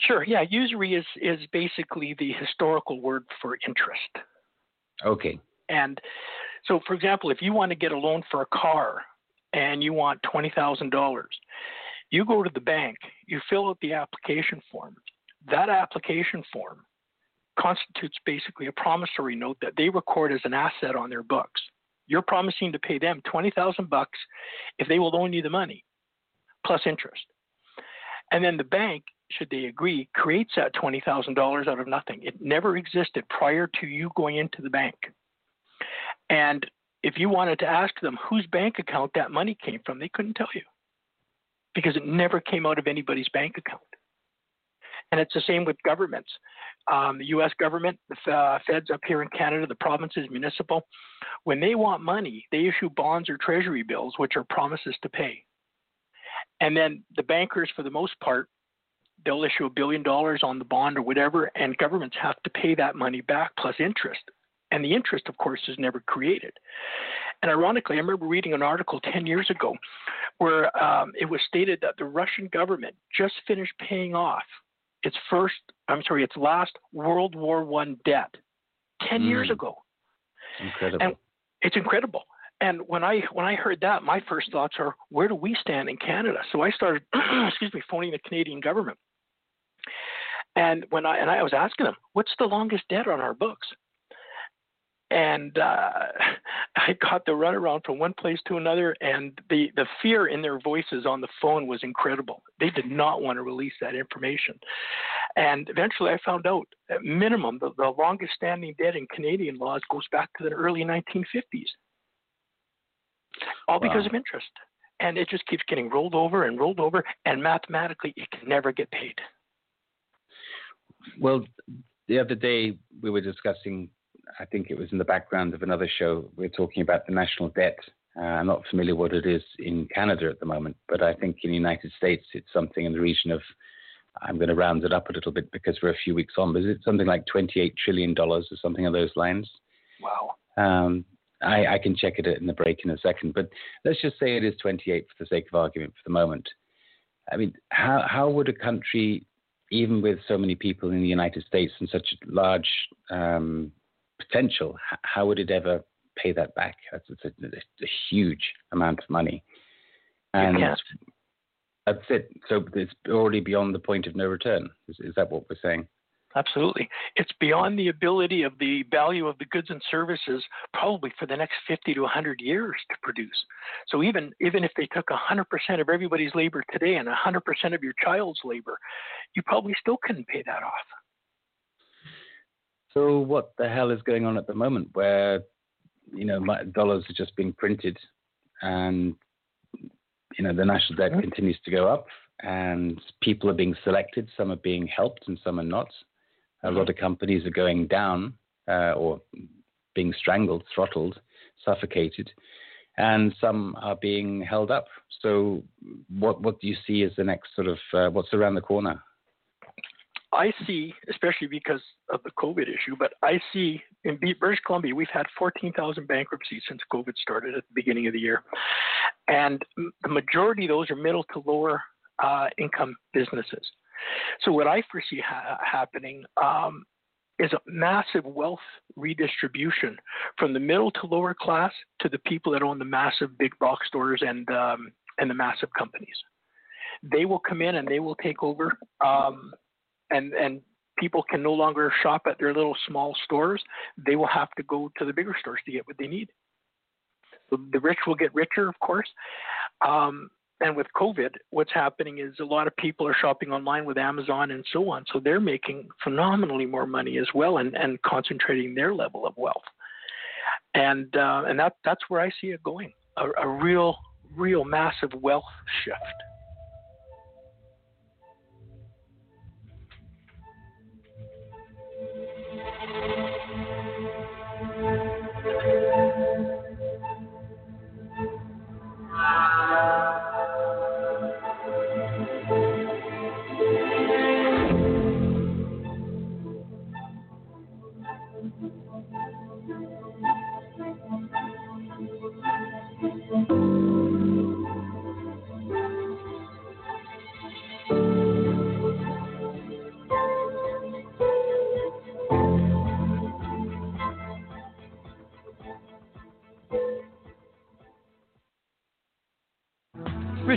Sure. Yeah, usury is is basically the historical word for interest. Okay. And so, for example, if you want to get a loan for a car and you want twenty thousand dollars, you go to the bank, you fill out the application form. That application form constitutes basically a promissory note that they record as an asset on their books. You're promising to pay them 20,000 bucks if they will loan you the money plus interest. And then the bank, should they agree, creates that $20,000 out of nothing. It never existed prior to you going into the bank. And if you wanted to ask them whose bank account that money came from, they couldn't tell you because it never came out of anybody's bank account. And it's the same with governments. Um, the U.S. government, the uh, feds up here in Canada, the provinces, municipal, when they want money, they issue bonds or treasury bills, which are promises to pay. And then the bankers, for the most part, they'll issue a billion dollars on the bond or whatever, and governments have to pay that money back plus interest. And the interest, of course, is never created. And ironically, I remember reading an article 10 years ago where um, it was stated that the Russian government just finished paying off its first, I'm sorry, its last World War One debt 10 mm. years ago. Incredible. And it's incredible. And when I when I heard that, my first thoughts are, where do we stand in Canada? So I started, [clears throat] excuse me, phoning the Canadian government. And when I and I was asking them, what's the longest debt on our books? and uh, [laughs] I got the runaround from one place to another, and the the fear in their voices on the phone was incredible. They did not want to release that information, and eventually I found out at minimum the, the longest standing debt in Canadian laws goes back to the early 1950s, all wow. because of interest, and it just keeps getting rolled over and rolled over, and mathematically it can never get paid. Well, the other day we were discussing I think it was in the background of another show. We are talking about the national debt. Uh, I'm not familiar what it is in Canada at the moment, but I think in the United States it's something in the region of. I'm going to round it up a little bit because we're a few weeks on, but is it something like 28 trillion dollars or something of those lines? Wow. Um, I, I, can check it in the break in a second, but let's just say it is 28 for the sake of argument for the moment. I mean, how how would a country, even with so many people in the United States and such a large um, potential, how would it ever pay that back? That's, a, a, huge amount of money. And that's it. So it's already beyond the point of no return. Is, is that what we're saying? Absolutely. It's beyond the ability of the value of the goods and services probably for the next 50 to 100 years to produce. So even even if they took 100% of everybody's labor today and 100% of your child's labor, you probably still couldn't pay that off. So what the hell is going on at the moment where, you know, dollars are just being printed and, you know, the national debt mm-hmm. continues to go up and people are being selected. Some are being helped and some are not. A lot of companies are going down uh, or being strangled, throttled, suffocated, and some are being held up. So, what what do you see as the next sort of uh, what's around the corner? I see, especially because of the COVID issue, but I see in British Columbia, we've had 14,000 bankruptcies since COVID started at the beginning of the year. And the majority of those are middle to lower uh, income businesses. So, what I foresee ha- happening um, is a massive wealth redistribution from the middle to lower class to the people that own the massive big box stores and, um, and the massive companies. They will come in and they will take over. Um, and and people can no longer shop at their little small stores. They will have to go to the bigger stores to get what they need. So the rich will get richer, of course. Um, and with COVID, what's happening is a lot of people are shopping online with Amazon and so on. So they're making phenomenally more money as well and, and concentrating their level of wealth. And uh, and that that's where I see it going. A, a real, real massive wealth shift.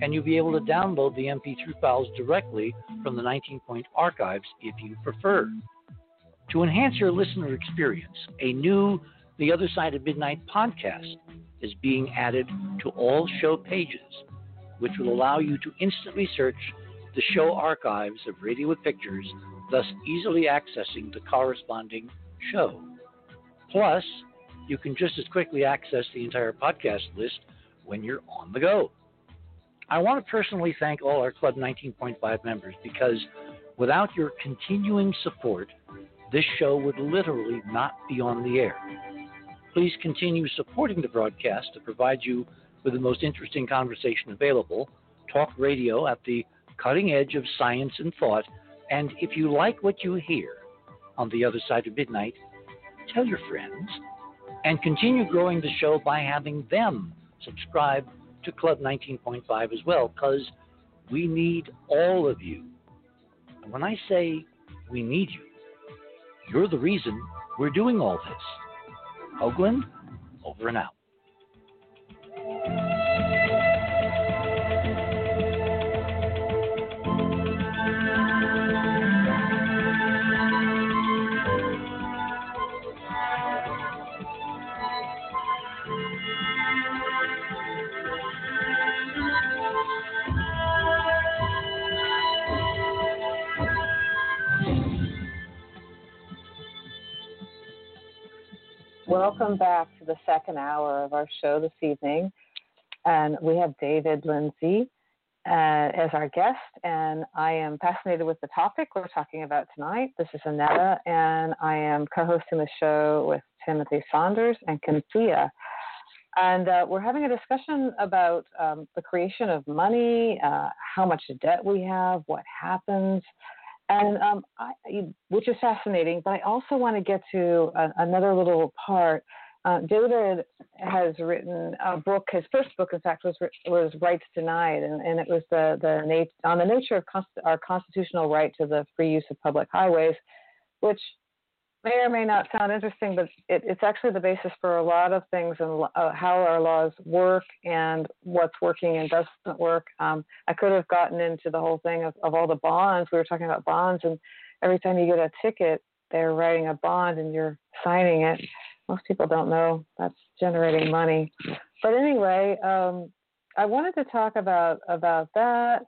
and you'll be able to download the MP3 files directly from the 19 Point archives if you prefer. To enhance your listener experience, a new The Other Side of Midnight podcast is being added to all show pages, which will allow you to instantly search the show archives of Radio with Pictures, thus easily accessing the corresponding show. Plus, you can just as quickly access the entire podcast list when you're on the go. I want to personally thank all our Club 19.5 members because without your continuing support, this show would literally not be on the air. Please continue supporting the broadcast to provide you with the most interesting conversation available, talk radio at the cutting edge of science and thought. And if you like what you hear on the other side of midnight, tell your friends and continue growing the show by having them subscribe to Club 19.5 as well, because we need all of you. And when I say we need you, you're the reason we're doing all this. Hoagland, over and out. Welcome back to the second hour of our show this evening. And we have David Lindsay uh, as our guest. And I am fascinated with the topic we're talking about tonight. This is Annetta, and I am co hosting the show with Timothy Saunders and Cynthia. And uh, we're having a discussion about um, the creation of money, uh, how much debt we have, what happens and um, I, which is fascinating. But I also want to get to a, another little part. Uh, David has written a book. His first book, in fact, was was Rights Denied, and, and it was the the nat- on the nature of const- our constitutional right to the free use of public highways, which may or may not sound interesting, but it, it's actually the basis for a lot of things and uh, how our laws work and what's working and doesn't work. Um, I could have gotten into the whole thing of, of all the bonds. We were talking about bonds, and every time you get a ticket, they're writing a bond and you're signing it. Most people don't know that's generating money. But anyway, um, I wanted to talk about about that.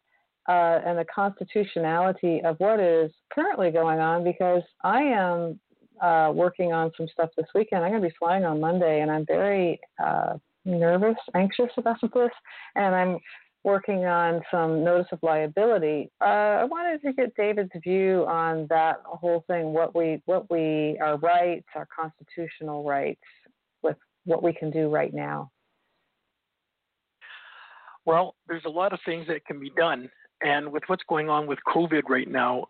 Uh, and the constitutionality of what is currently going on because I am uh, working on some stuff this weekend. I'm going to be flying on Monday, and I'm very uh, nervous, anxious about [laughs] this. And I'm working on some notice of liability. Uh, I wanted to get David's view on that whole thing. What we, what we, our rights, our constitutional rights, with what we can do right now. Well, there's a lot of things that can be done. And with what's going on with COVID right now,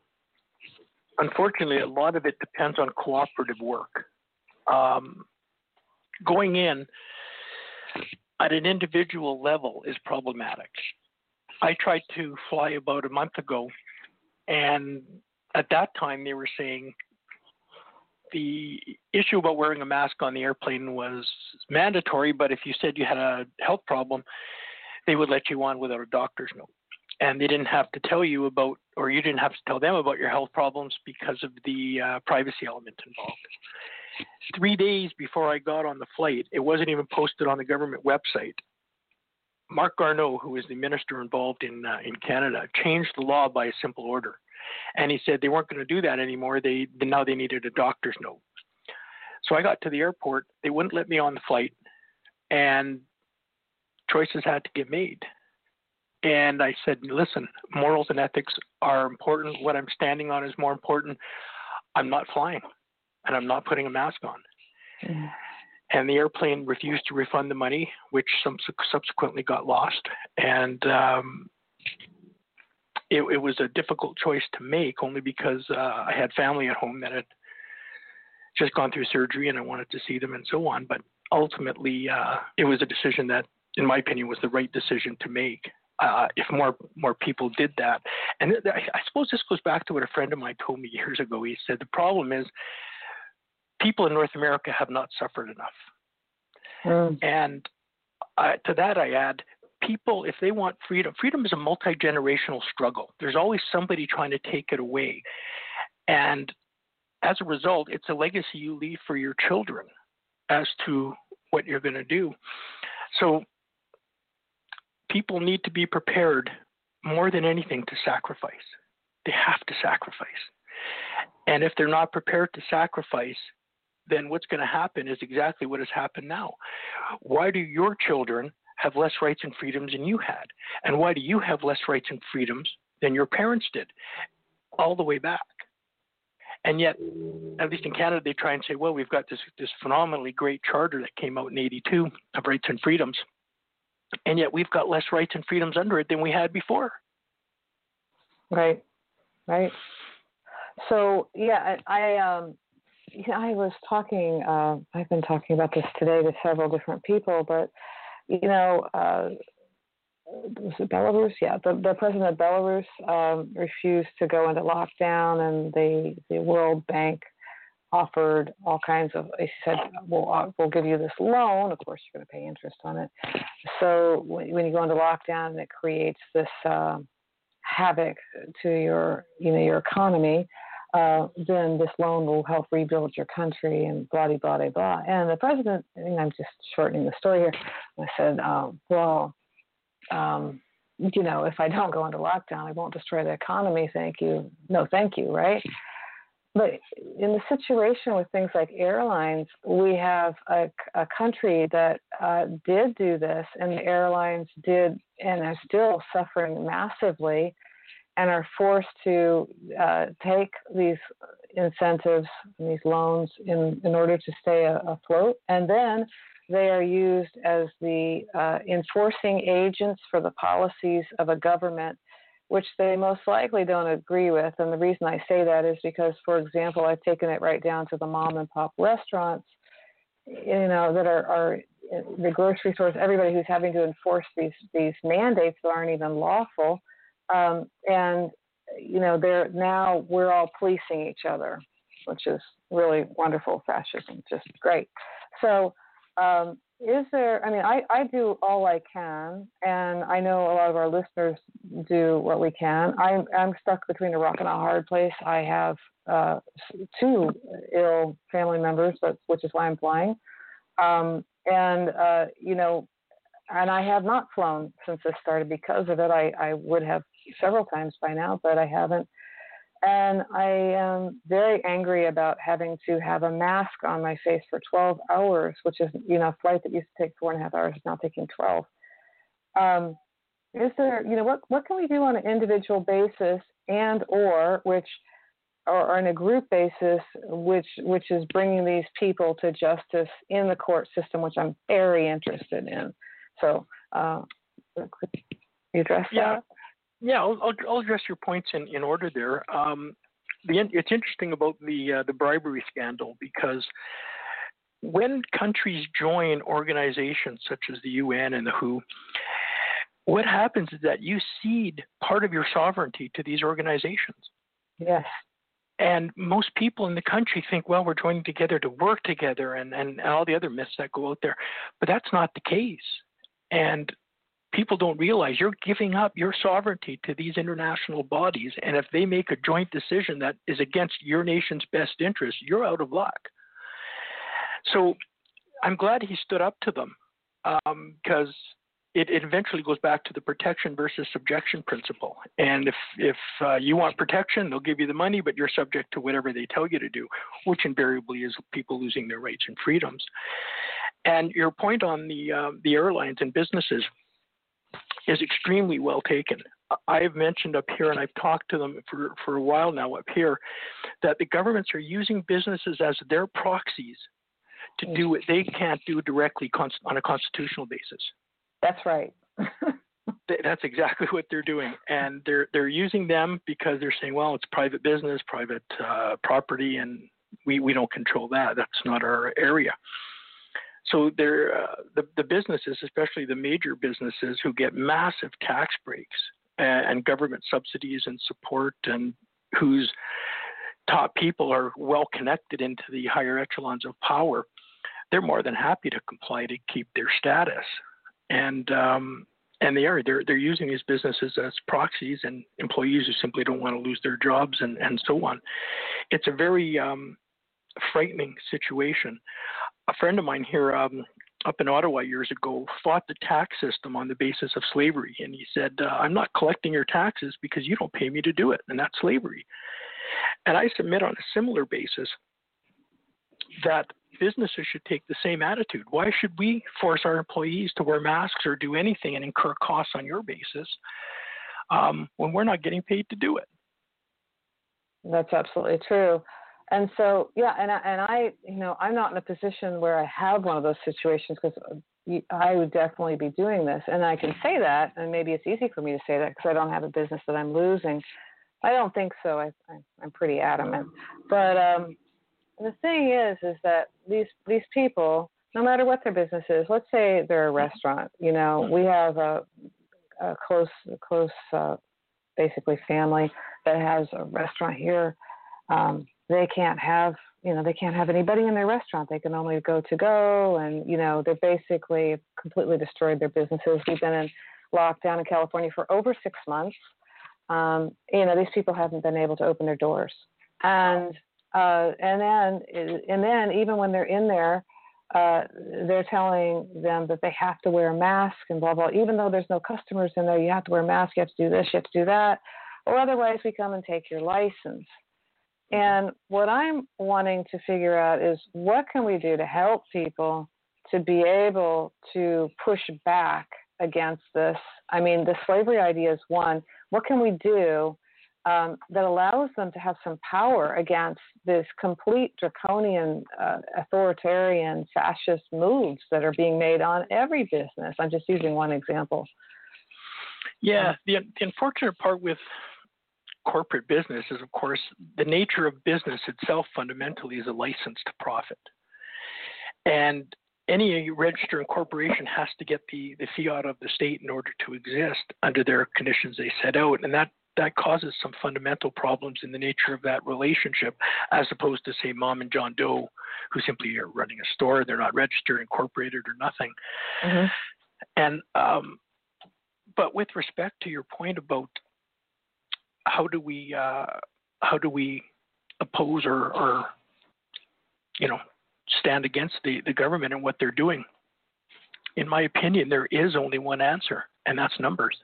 unfortunately, a lot of it depends on cooperative work. Um, going in at an individual level is problematic. I tried to fly about a month ago, and at that time they were saying the issue about wearing a mask on the airplane was mandatory, but if you said you had a health problem, they would let you on without a doctor's note and they didn't have to tell you about, or you didn't have to tell them about your health problems because of the uh, privacy element involved. Three days before I got on the flight, it wasn't even posted on the government website. Marc Garneau, who is the minister involved in uh, in Canada, changed the law by a simple order, and he said they weren't going to do that anymore. They now they needed a doctor's note. So I got to the airport. They wouldn't let me on the flight, and choices had to get made. And I said, listen, morals and ethics are important. What I'm standing on is more important. I'm not flying, and I'm not putting a mask on. Mm and the airplane refused to refund the money, which some subsequently got lost. And um, it, it, was a difficult choice to make, only because uh, I had family at home that had just gone through surgery, and I wanted to see them and so on. But ultimately, uh, it was a decision that, in my opinion, was the right decision to make. Uh, if more more people did that, and I, I suppose this goes back to what a friend of mine told me years ago. He said the problem is people in North America have not suffered enough. Mm. And uh, to that, I add people, if they want freedom, freedom is a multi generational struggle. There's always somebody trying to take it away. And as a result, it's a legacy you leave for your children as to what you're going to do. So people need to be prepared more than anything to sacrifice. They have to sacrifice. And if they're not prepared to sacrifice, then what's going to happen is exactly what has happened now. Why do your children have less rights and freedoms than you had? And why do you have less rights and freedoms than your parents did? All the way back. And yet, at least in Canada, they try and say, well, we've got this, this phenomenally great charter that came out in 82 of rights and freedoms. And yet, we've got less rights and freedoms under it than we had before. Right, right. So, yeah, I, I um, yeah, I was talking. Uh, I've been talking about this today to several different people, but you know, uh, was it Belarus? Yeah, the, the president of Belarus um, refused to go into lockdown, and the the World Bank offered all kinds of. He said, "We'll uh, we'll give you this loan. Of course, you're going to pay interest on it." So when, when you go into lockdown, and it creates this uh, havoc to your you know your economy uh, then this loan will help rebuild your country and blah, blah, blah, blah. And the president, I think I'm just shortening the story here, I said, um, well, um, you know, if I don't go into lockdown, I won't destroy the economy. Thank you. No, thank you, right? But in the situation with things like airlines, we have a, a country that uh, did do this, and the airlines did and are still suffering massively and are forced to uh, take these incentives and these loans in, in order to stay afloat. And then they are used as the uh, enforcing agents for the policies of a government, which they most likely don't agree with. And the reason I say that is because, for example, I've taken it right down to the mom and pop restaurants, you know, that are, are the grocery stores, everybody who's having to enforce these these mandates that aren't even lawful um, and you know, they're now we're all policing each other, which is really wonderful fascism, just great. So, um, is there? I mean, I I do all I can, and I know a lot of our listeners do what we can. I'm I'm stuck between a rock and a hard place. I have uh, two ill family members, which is why I'm flying. Um, and uh, you know, and I have not flown since this started because of it. I, I would have several times by now, but I haven't. And I am very angry about having to have a mask on my face for 12 hours, which is, you know, a flight that used to take four and a half hours is now taking 12. Um, is there, you know, what, what can we do on an individual basis and or which, or on a group basis, which, which is bringing these people to justice in the court system, which I'm very interested in. So, uh, could you address yeah. that? Yeah, I'll, I'll, I'll address your points in, in order there. Um, the, it's interesting about the uh, the bribery scandal because when countries join organizations such as the UN and the WHO, what happens is that you cede part of your sovereignty to these organizations. Yes. And most people in the country think, well, we're joining together to work together and, and, and all the other myths that go out there. But that's not the case. And people don't realize you're giving up your sovereignty to these international bodies. And if they make a joint decision that is against your nation's best interest, you're out of luck. So I'm glad he stood up to them because um, it, it, eventually goes back to the protection versus subjection principle. And if if uh, you want protection, they'll give you the money, but you're subject to whatever they tell you to do, which invariably is people losing their rights and freedoms. And your point on the uh, the airlines and businesses is extremely well taken. I've mentioned up here, and I've talked to them for, for a while now up here, that the governments are using businesses as their proxies to do what they can't do directly on a constitutional basis. That's right. [laughs] That's exactly what they're doing, and they're they're using them because they're saying, well, it's private business, private uh, property, and we we don't control that. That's not our area. So they're uh, the the businesses, especially the major businesses, who get massive tax breaks and, and government subsidies and support, and whose top people are well connected into the higher echelons of power, they're more than happy to comply to keep their status and um, and they are they're they're using these businesses as proxies and employees who simply don't want to lose their jobs and and so on. It's a very um, frightening situation. A friend of mine here um, up in Ottawa years ago fought the tax system on the basis of slavery, and he said, uh, "I'm not collecting your taxes because you don't pay me to do it, and that's slavery." And I submit on a similar basis that businesses should take the same attitude. Why should we force our employees to wear masks or do anything and incur costs on your basis um, when we're not getting paid to do it? That's absolutely true. And so, yeah, and I, and I, you know, I'm not in a position where I have one of those situations because I would definitely be doing this, and I can say that, and maybe it's easy for me to say that because I don't have a business that I'm losing. I don't think so. I, I, am pretty adamant, but um, the thing is, is that these these people, no matter what their business is, let's say they're a restaurant. You know, we have a, a close close uh, basically family that has a restaurant here. Um, they can't have you know they can't have anybody in their restaurant. They can only go to go, and you know they're basically completely destroyed their businesses. We've been in lockdown in California for over six months. Um, you know these people haven't been able to open their doors, and uh, and then, and then even when they're in there, uh, they're telling them that they have to wear a mask and blah blah. Even though there's no customers in there, you have to wear a mask. You have to do this. You have to do that, or otherwise we come and take your license. And what I'm wanting to figure out is what can we do to help people to be able to push back against this. I mean, the slavery idea is one. What can we do um, that allows them to have some power against this complete draconian, uh, authoritarian, fascist moves that are being made on every business. I'm just using one example. Yeah, the, the unfortunate part with corporate business is, of course, the nature of business itself fundamentally is a license to profit. And any registered corporation has to get the, the fiat of the state in order to exist under their conditions they set out. And that that causes some fundamental problems in the nature of that relationship, as opposed to say mom and John Doe, who simply are running a store, they're not registered, incorporated, or nothing. Mm-hmm. And um, but with respect to your point about how do we uh, how do we oppose or, or you know stand against the, the government and what they're doing? In my opinion, there is only one answer, and that's numbers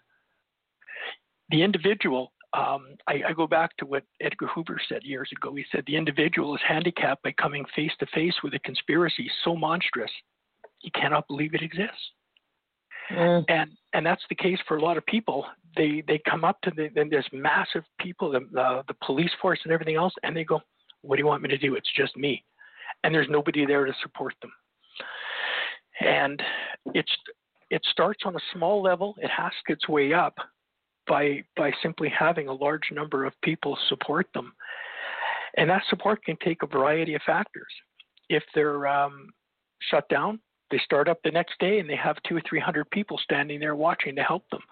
the individual, um, I, I, go back to what Edgar Hoover said years ago. He said the individual is handicapped by coming face to face with a conspiracy so monstrous he cannot believe it exists. Mm. And and that's the case for a lot of people. They they come up to the then there's massive people, the, the the police force and everything else, and they go, "What do you want me to do? It's just me," and there's nobody there to support them. And it's it starts on a small level. It has its way up, by by simply having a large number of people support them. And that support can take a variety of factors. If they're um, shut down, they start up the next day and they have two or three hundred people standing there watching to help them.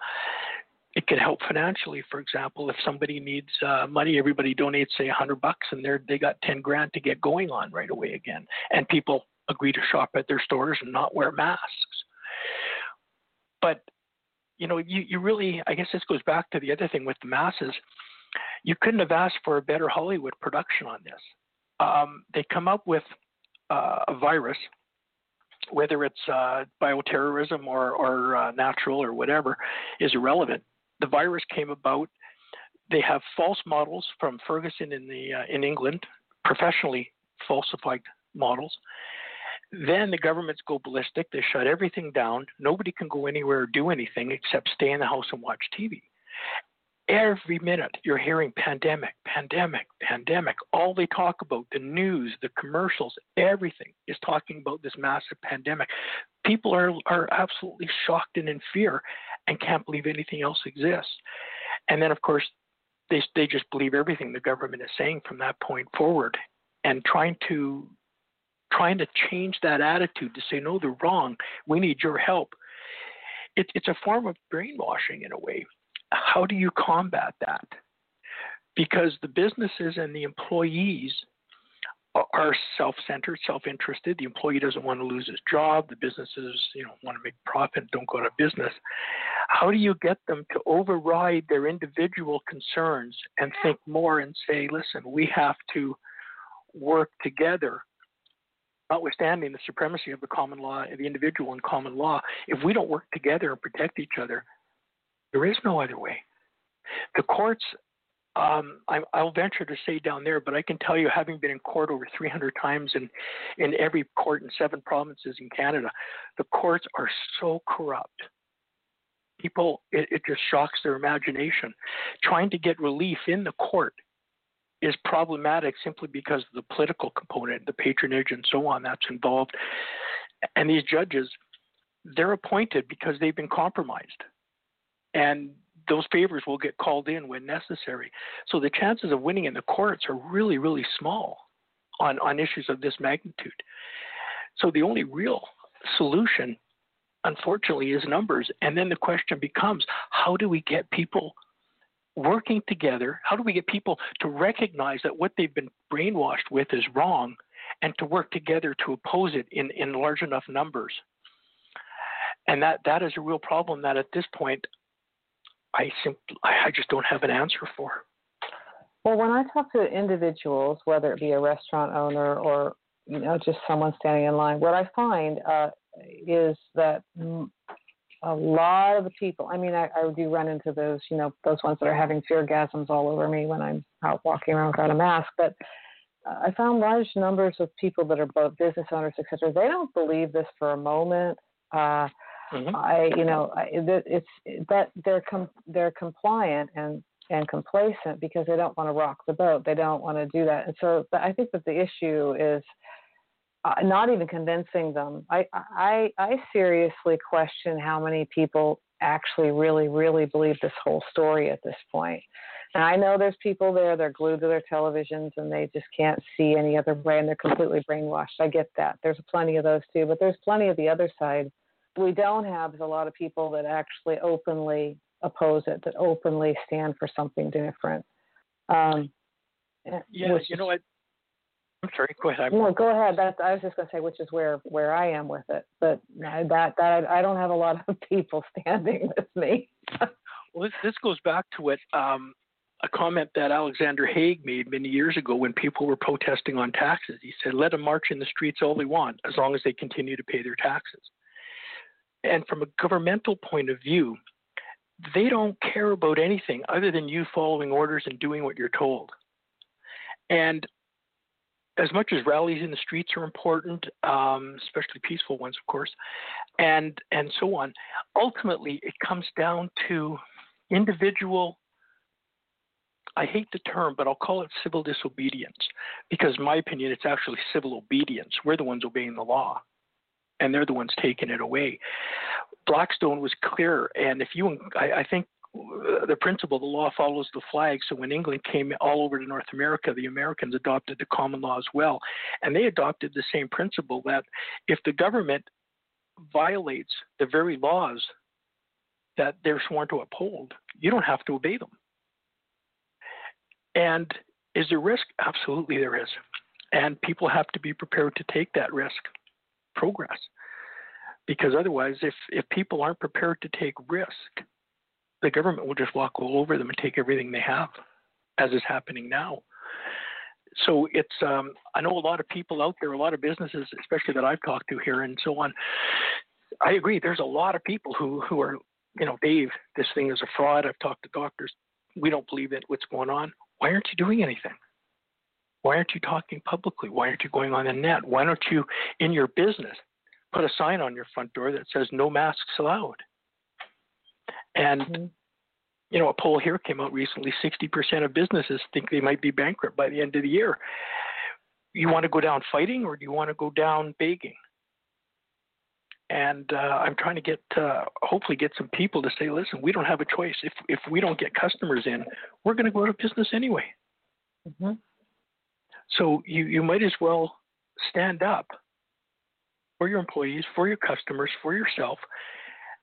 It can help financially, for example, if somebody needs uh, money, everybody donates say a hundred bucks, and they're they got ten grand to get going on right away again, and people agree to shop at their stores and not wear masks. But you know, you, you really, I guess this goes back to the other thing with the masses. You couldn't have asked for a better Hollywood production on this. Um, they come up with uh, a virus whether it's uh, bioterrorism or, or uh, natural or whatever, is irrelevant. The virus came about. They have false models from Ferguson in the uh, in England, professionally falsified models. Then the governments go ballistic. They shut everything down. Nobody can go anywhere or do anything except stay in the house and watch TV. Every minute you're hearing pandemic, pandemic, pandemic. All they talk about, the news, the commercials, everything is talking about this massive pandemic. People are, are absolutely shocked and in fear and can't believe anything else exists. And then, of course, they, they just believe everything the government is saying from that point forward and trying to trying to change that attitude to say no they're wrong we need your help it, it's a form of brainwashing in a way how do you combat that? Because the businesses and the employees are self-centered, self-interested. The employee doesn't want to lose his job. The businesses, you know, want to make profit, don't go out of business. How do you get them to override their individual concerns and think more and say, listen, we have to work together notwithstanding the supremacy of the common law, the individual and common law, if we don't work together and protect each other, there is no other way. The courts, um, I, will venture to say down there, but I can tell you, having been in court over 300 times in, in every court in seven provinces in Canada, the courts are so corrupt. People, it, it just shocks their imagination. Trying to get relief in the court is problematic simply because of the political component, the patronage, and so on that's involved. And these judges, they're appointed because they've been compromised and those favors will get called in when necessary. So the chances of winning in the courts are really, really small on, on issues of this magnitude. So the only real solution, unfortunately, is numbers. And then the question becomes how do we get people working together? How do we get people to recognize that what they've been brainwashed with is wrong and to work together to oppose it in, in large enough numbers? And that, that is a real problem that at this point I simply I just don't have an answer for. Well, when I talk to individuals, whether it be a restaurant owner or you know just someone standing in line, what I find uh, is that a lot of the people. I mean, I, I do run into those, you know, those ones that are having fear gasms all over me when I'm out walking around without a mask. But uh, I found large numbers of people that are both business owners, et cetera. They don't believe this for a moment. Uh, Mm-hmm. I, you know, I, it's that they're com- they're compliant and and complacent because they don't want to rock the boat. They don't want to do that. And so I think that the issue is uh, not even convincing them. I, I I seriously question how many people actually really really believe this whole story at this point. And I know there's people there, they're glued to their televisions and they just can't see any other way and they're completely brainwashed. I get that. There's plenty of those too, but there's plenty of the other side we don't have is a lot of people that actually openly oppose it, that openly stand for something different. Um, yeah, you know what? I'm sorry. Go ahead. No, go ahead. That's, I was just going to say, which is where where I am with it. But that that I don't have a lot of [laughs] people standing [laughs] with me. well, this this goes back to what um, a comment that Alexander Haig made many years ago when people were protesting on taxes. He said, "Let them march in the streets all they want, as long as they continue to pay their taxes." And from a governmental point of view, they don't care about anything other than you following orders and doing what you're told. And as much as rallies in the streets are important, um, especially peaceful ones, of course, and and so on, ultimately it comes down to individual. I hate the term, but I'll call it civil disobedience because, in my opinion, it's actually civil obedience. We're the ones obeying the law and they're the ones taking it away. Blackstone was clear, and if you, I, I think uh, the principle, the law follows the flag. So when England came all over to North America, the Americans adopted the common law as well. And they adopted the same principle that if the government violates the very laws that they're sworn to uphold, you don't have to obey them. And is there risk? Absolutely, there is. And people have to be prepared to take that risk progress. Because otherwise, if, if people aren't prepared to take risk, the government will just walk all over them and take everything they have, as is happening now. so it's um, I know a lot of people out there, a lot of businesses, especially that I've talked to here and so on. I agree. There's a lot of people who who are you know, Dave, this thing is a fraud. I've talked to doctors. We don't believe that what's going on. Why aren't you doing anything? Why aren't you talking publicly? Why aren't you going on the net? Why don't you, in your business, put a sign on your front door that says no masks allowed? And mm-hmm. you know, a poll here came out recently 60% of businesses think they might be bankrupt by the end of the year. You want to go down fighting or do you want to go down begging? And uh, I'm trying to get, uh, hopefully, get some people to say, listen, we don't have a choice. If if we don't get customers in, we're going to go out of business anyway. Mm-hmm. So you you might as well stand up for your employees, for your customers, for yourself,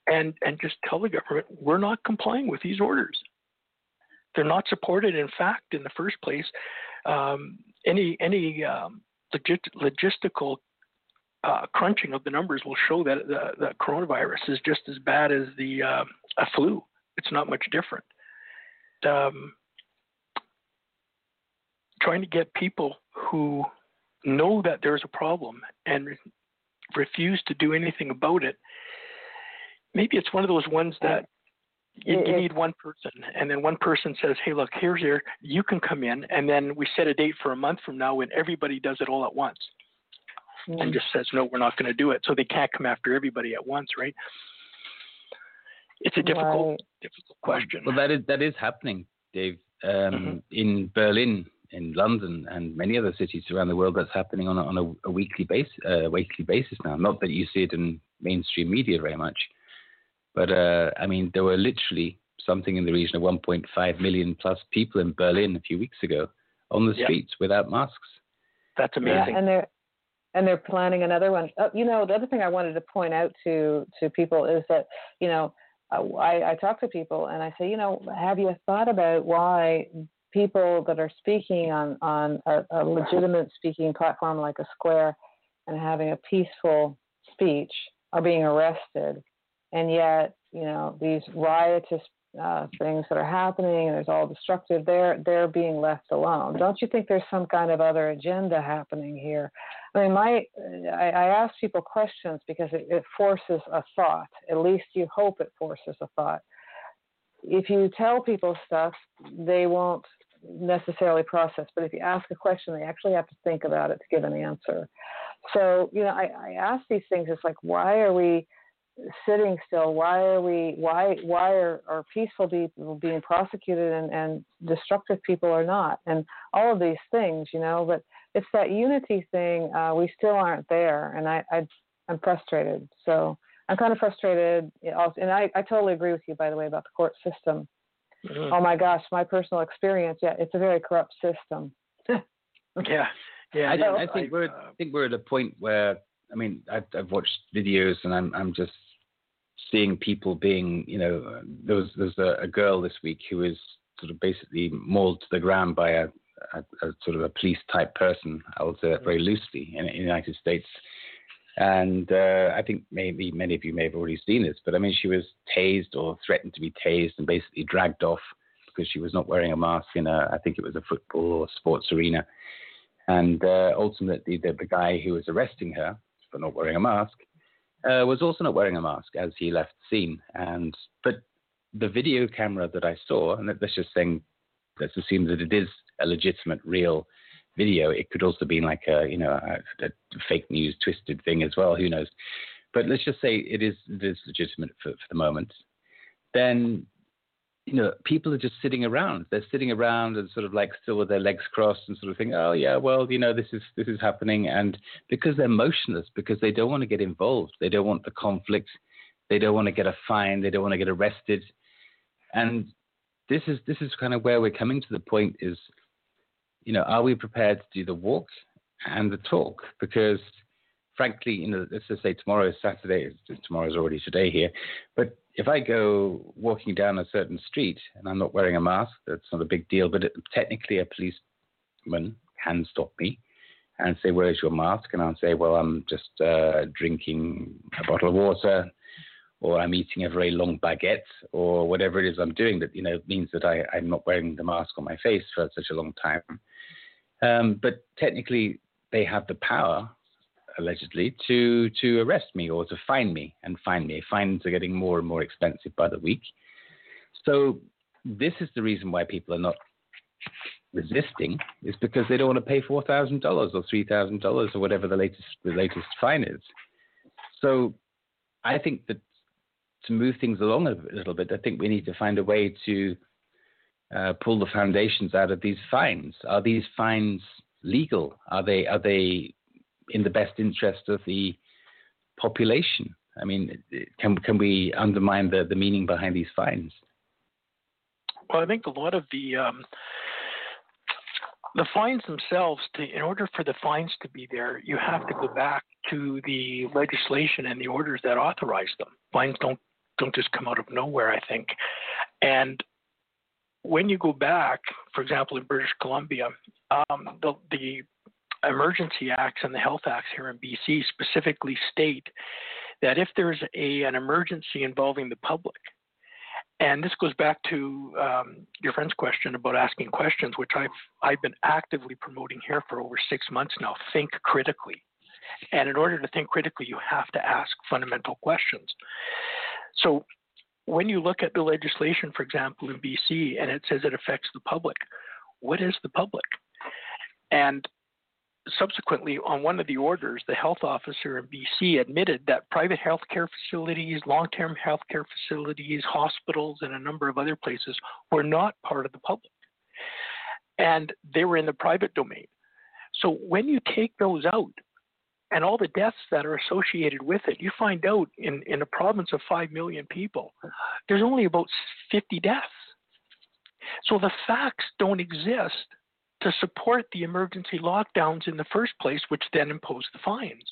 and and just tell the government we're not complying with these orders. They're not supported. In fact, in the first place, um, any any um, logist- logistical uh, crunching of the numbers will show that the, the, coronavirus is just as bad as the uh, flu. It's not much different. Um, trying to get people who know that there's a problem and refuse to do anything about it maybe it's one of those ones that you, you, need one person and then one person says hey look here's here you can come in and then we set a date for a month from now when everybody does it all at once mm. and just says no we're not going to do it so they can't come after everybody at once right it's a difficult right. difficult question well that is that is happening dave um, mm-hmm. in berlin in London and many other cities around the world, that's happening on a, on a, a weekly base, uh, weekly basis now. Not that you see it in mainstream media very much, but uh, I mean, there were literally something in the region of 1.5 million plus people in Berlin a few weeks ago on the streets without masks. That's amazing. Yeah, and they're and they're planning another one. Oh, you know, the other thing I wanted to point out to to people is that you know I, I talk to people and I say, you know, have you thought about why people that are speaking on on a, a legitimate speaking platform like a Square and having a peaceful speech are being arrested. And yet you know these riotous uh, things that are happening and there's all destructive they're they're being left alone. Don't you think there's some kind of other agenda happening here? I mean my i, I ask people questions because it, it forces a thought. At least you hope it forces a thought. If you tell people stuff they won't necessarily process but if you ask a question they actually have to think about it to give an answer so you know i, I ask these things it's like why are we sitting still? Why are we? Why why are, are peaceful people being prosecuted and, and destructive people are not? And all of these things, you know. But it's that unity thing. Uh, we still aren't there, and I, I I'm frustrated. So I'm kind of frustrated. And I, I totally agree with you, by the way, about the court system. Mm-hmm. Oh my gosh, my personal experience. Yeah, it's a very corrupt system. [laughs] yeah, yeah. I, I think I, we're uh, I think we're at a point where I mean I've, I've watched videos and I'm I'm just seeing people being, you know, there was there's a, a, girl this week who was sort of basically mauled to the ground by a, a, a sort of a police type person. I'll say that very loosely in, in the United States. And uh, I think maybe many of you may have already seen this, but I mean, she was tased or threatened to be tased and basically dragged off because she was not wearing a mask in a, I think it was a football or sports arena. And uh, ultimately, the, the guy who was arresting her for not wearing a mask uh, was also not wearing a mask as he left the scene. And but the video camera that I saw, and let's just saying, let's assume that it is a legitimate, real video. It could also be like a you know a, a fake news twisted thing as well. Who knows? But let's just say it is it is legitimate for, for the moment. Then you know, people are just sitting around. They're sitting around and sort of like still with their legs crossed and sort of think, oh yeah, well, you know, this is this is happening, and because they're motionless, because they don't want to get involved, they don't want the conflict, they don't want to get a fine, they don't want to get arrested, and this is this is kind of where we're coming to the point is, you know, are we prepared to do the walk and the talk? Because frankly, you know, let's just say tomorrow is Saturday, tomorrow is already today here, but if I go walking down a certain street and I'm not wearing a mask, that's not a big deal. But it, technically, a policeman can stop me and say, "Where's your mask?" And I'll say, "Well, I'm just uh, drinking a bottle of water." Or I'm eating a very long baguette, or whatever it is I'm doing that you know means that I, I'm not wearing the mask on my face for such a long time. Um, but technically, they have the power, allegedly, to to arrest me or to fine me and fine me. Fines are getting more and more expensive by the week. So this is the reason why people are not resisting is because they don't want to pay four thousand dollars or three thousand dollars or whatever the latest the latest fine is. So I think that to move things along a little bit, I think we need to find a way to uh, pull the foundations out of these fines. Are these fines legal? Are they are they in the best interest of the population? I mean, can can we undermine the, the meaning behind these fines? Well, I think a lot of the um, the fines themselves, to, in order for the fines to be there, you have to go back to the legislation and the orders that authorize them. Fines don't don't just come out of nowhere, I think. And when you go back, for example, in British Columbia, um, the, the emergency acts and the health acts here in BC specifically state that if there's a, an emergency involving the public, and this goes back to um, your friend's question about asking questions, which I've I've been actively promoting here for over six months now. Think critically, and in order to think critically, you have to ask fundamental questions. So, when you look at the legislation, for example, in BC, and it says it affects the public, what is the public? And subsequently, on one of the orders, the health officer in BC admitted that private healthcare facilities, long term healthcare facilities, hospitals, and a number of other places were not part of the public. And they were in the private domain. So when you take those out, and all the deaths that are associated with it, you find out in, in a province of 5 million people, there's only about 50 deaths. So the facts don't exist to support the emergency lockdowns in the first place, which then impose the fines.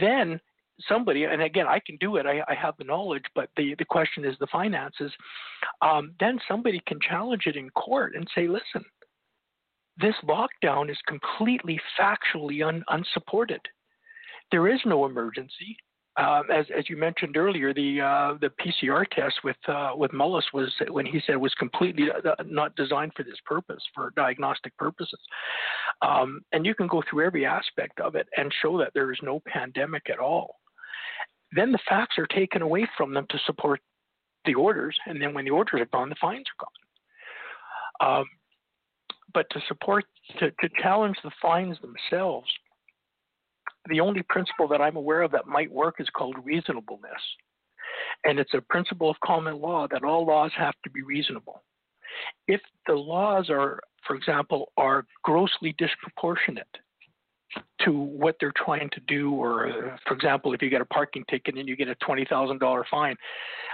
Then somebody, and again, I can do it, I, I have the knowledge, but the, the question is the finances. Um, then somebody can challenge it in court and say, listen, this lockdown is completely factually un, unsupported. There is no emergency. Um, as, as you mentioned earlier, the uh, the PCR test with uh, with Mullis was when he said was completely uh, not designed for this purpose, for diagnostic purposes. Um, and you can go through every aspect of it and show that there is no pandemic at all. Then the facts are taken away from them to support the orders, and then when the orders are gone, the fines are gone. Um, but to support to, to challenge the fines themselves the only principle that I'm aware of that might work is called reasonableness. And it's a principle of common law that all laws have to be reasonable. If the laws are, for example, are grossly disproportionate to what they're trying to do, or uh, for example, if you get a parking ticket and you get a $20,000 fine,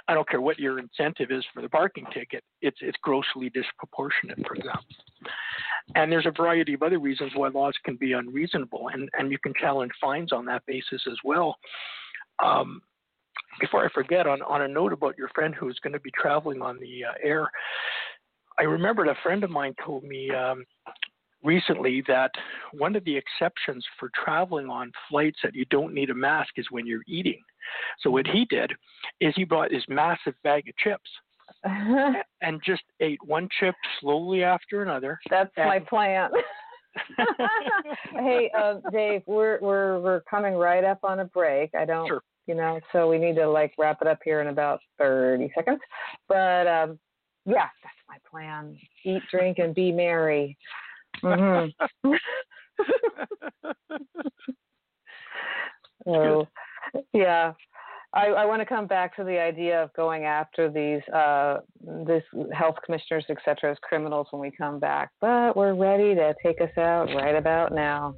I don't care what your incentive is for the parking ticket, it's, it's grossly disproportionate, for example. And there's a variety of other reasons why laws can be unreasonable, and, and you can challenge fines on that basis as well. Um, before I forget, on, on a note about your friend who's going to be traveling on the uh, air, I remembered a friend of mine told me um, recently that one of the exceptions for traveling on flights that you don't need a mask is when you're eating. So what he did is he brought his massive bag of chips [laughs] and just ate one chip slowly after another. That's and... my plan. [laughs] hey, uh, Dave, we're we're we're coming right up on a break. I don't, sure. you know, so we need to like wrap it up here in about thirty seconds. But um, yeah, that's my plan. Eat, drink, and be merry. Mm-hmm. [laughs] so, yeah. I, I want to come back to the idea of going after these uh, this health commissioners, et cetera, as criminals when we come back. But we're ready to take us out right about now.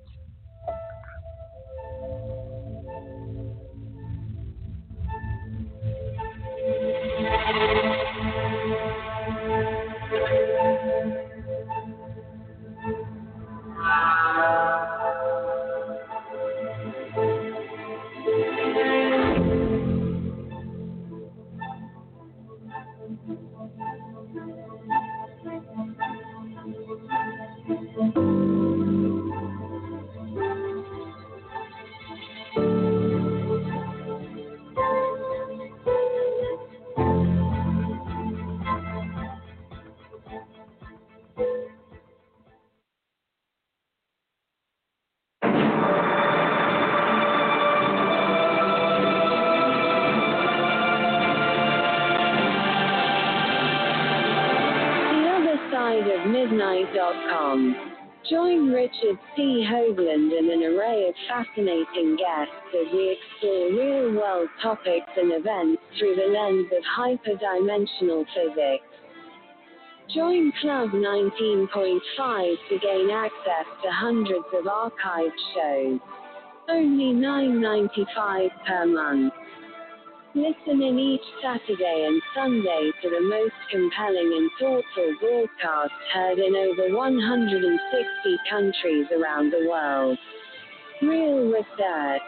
Topics and events through the lens of hyperdimensional physics. Join Club 19.5 to gain access to hundreds of archived shows. Only $9.95 per month. Listen in each Saturday and Sunday to the most compelling and thoughtful broadcasts heard in over 160 countries around the world. Real research,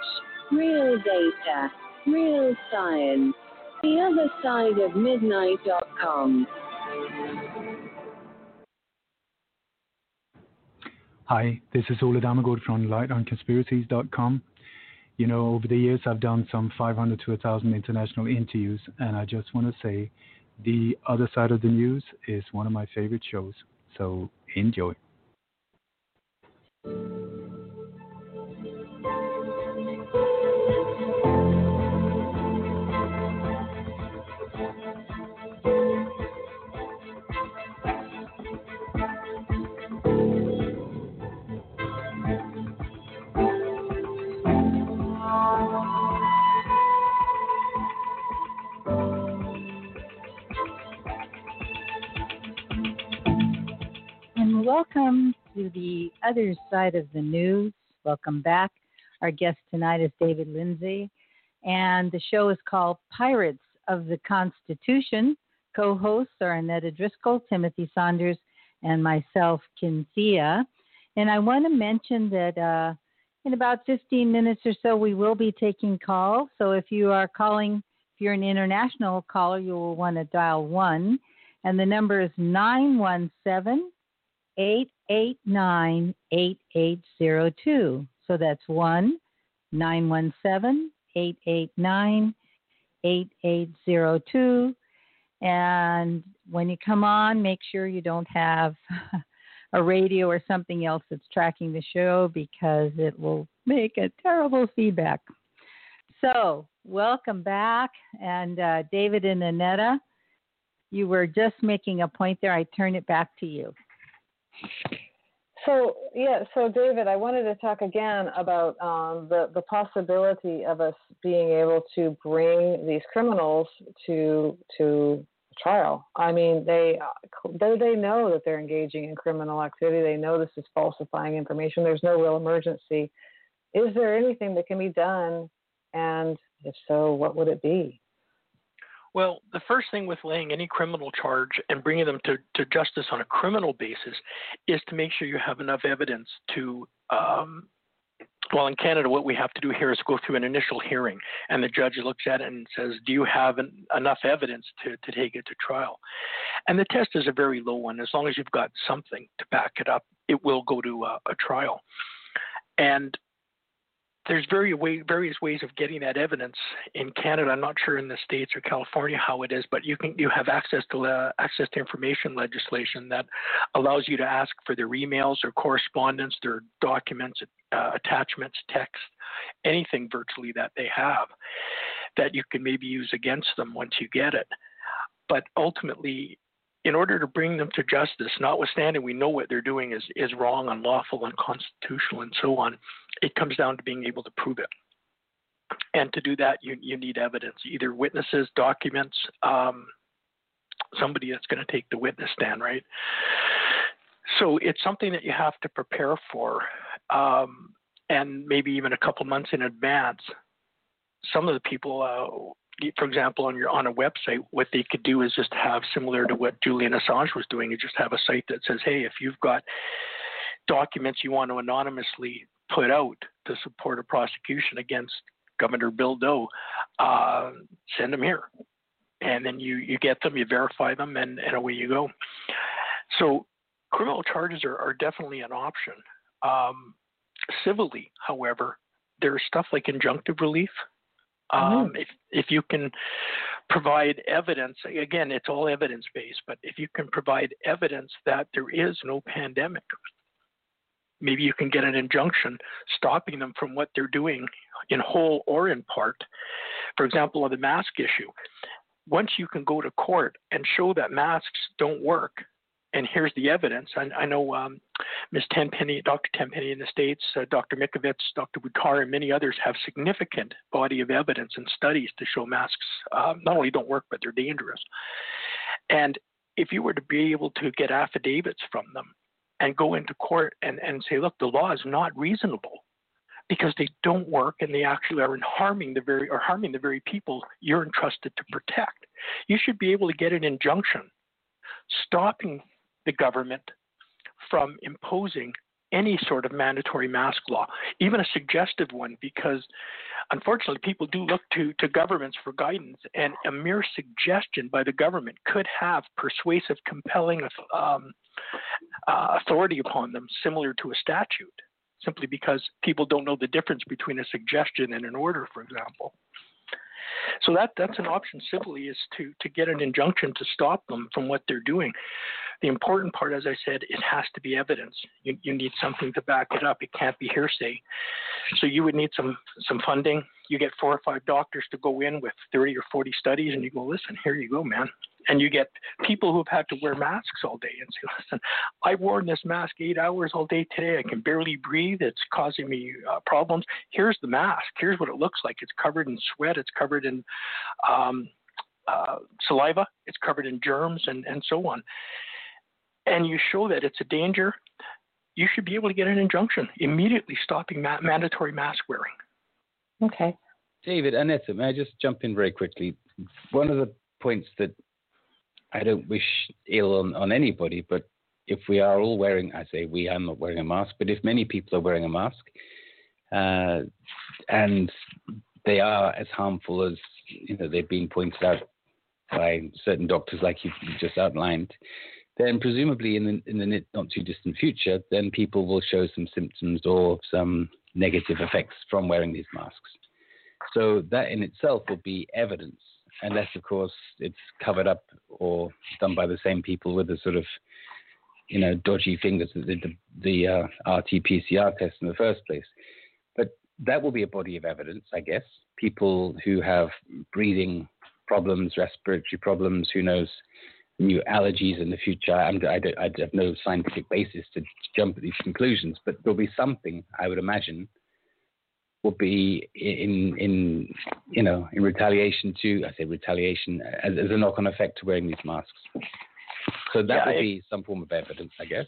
real data, real science. The other side of midnight.com. Hi, this is Ole Dammegard from lightonconspiracies.com. You know, over the years, I've done some 500 to 1,000 international interviews, and I just want to say The Other Side of the News is one of my favorite shows. So enjoy. Welcome to the other side of the news. Welcome back. Our guest tonight is David Lindsay, and the show is called Pirates of the Constitution. Co hosts are Annetta Driscoll, Timothy Saunders, and myself, Kinsia. And I want to mention that uh, in about 15 minutes or so, we will be taking calls. So if you are calling, if you're an international caller, you will want to dial 1. And the number is 917 889 8802. So that's 1 917 889 8802. And when you come on, make sure you don't have [laughs] a radio or something else that's tracking the show because it will make a terrible feedback. So, welcome back. And uh, David and Annetta, you were just making a point there. I turn it back to you. So yeah, so David, I wanted to talk again about um, the the possibility of us being able to bring these criminals to to trial. I mean, they they they know that they're engaging in criminal activity. They know this is falsifying information. There's no real emergency. Is there anything that can be done? And if so, what would it be? Well, the first thing with laying any criminal charge and bringing them to, to justice on a criminal basis is to make sure you have enough evidence to. Um, well, in Canada, what we have to do here is go through an initial hearing, and the judge looks at it and says, "Do you have an, enough evidence to, to take it to trial?" And the test is a very low one. As long as you've got something to back it up, it will go to a, a trial. And there's very way, various ways of getting that evidence in Canada. I'm not sure in the states or California how it is, but you can you have access to uh, access to information legislation that allows you to ask for their emails or correspondence, their documents, uh, attachments, text, anything virtually that they have that you can maybe use against them once you get it. But ultimately, in order to bring them to justice, notwithstanding we know what they're doing is, is wrong, unlawful, unconstitutional, and so on, it comes down to being able to prove it. And to do that, you, you need evidence, either witnesses, documents, um, somebody that's going to take the witness stand, right? So it's something that you have to prepare for, um, and maybe even a couple months in advance. Some of the people uh, for example, on your on a website, what they could do is just have similar to what Julian Assange was doing, you just have a site that says, hey, if you've got documents you want to anonymously put out to support a prosecution against Governor Bill Doe, uh, send them here. And then you, you get them, you verify them, and, and away you go. So criminal charges are, are definitely an option. Um, civilly, however, there's stuff like injunctive relief Mm-hmm. Um, if if you can provide evidence, again, it's all evidence based, but if you can provide evidence that there is no pandemic, maybe you can get an injunction stopping them from what they're doing in whole or in part. For example, on the mask issue, once you can go to court and show that masks don't work, and here's the evidence. I, I know um, Ms. Tenpenny, Dr. Tenpenny in the States, uh, Dr. Mikovits, Dr. Buttar, and many others have significant body of evidence and studies to show masks uh, not only don't work, but they're dangerous. And if you were to be able to get affidavits from them and go into court and, and say, look, the law is not reasonable because they don't work and they actually are harming the very are harming the very people you're entrusted to protect. You should be able to get an injunction stopping the government from imposing any sort of mandatory mask law, even a suggestive one, because unfortunately people do look to, to governments for guidance, and a mere suggestion by the government could have persuasive, compelling um, uh, authority upon them, similar to a statute, simply because people don't know the difference between a suggestion and an order, for example. So that that's an option simply is to to get an injunction to stop them from what they're doing. The important part, as I said, it has to be evidence. You, you need something to back it up. It can't be hearsay. So you would need some some funding. You get four or five doctors to go in with 30 or 40 studies, and you go, listen, here you go, man. And you get people who've had to wear masks all day and say, listen, I wore this mask eight hours all day today. I can barely breathe. It's causing me uh, problems. Here's the mask. Here's what it looks like. It's covered in sweat. It's covered in um, uh, saliva. It's covered in germs and, and so on and you show that it's a danger, you should be able to get an injunction immediately stopping ma- mandatory mask wearing. Okay. David, Annette, may I just jump in very quickly? One of the points that I don't wish ill on, on anybody, but if we are all wearing, I say we, I'm not wearing a mask, but if many people are wearing a mask, uh, and they are as harmful as you know they've been pointed out by certain doctors, like you just outlined, then presumably in the, in the not too distant future, then people will show some symptoms or some negative effects from wearing these masks. So that in itself will be evidence, unless of course it's covered up or done by the same people with the sort of you know dodgy fingers that did the, the uh, RT-PCR test in the first place. But that will be a body of evidence, I guess. People who have breathing problems, respiratory problems, who knows new allergies in the future. I'm, I, don't, I have no scientific basis to jump at these conclusions, but there'll be something I would imagine will be in in you know in retaliation to I say retaliation as, as a knock-on effect to wearing these masks. So that yeah, will I, be some form of evidence, I guess.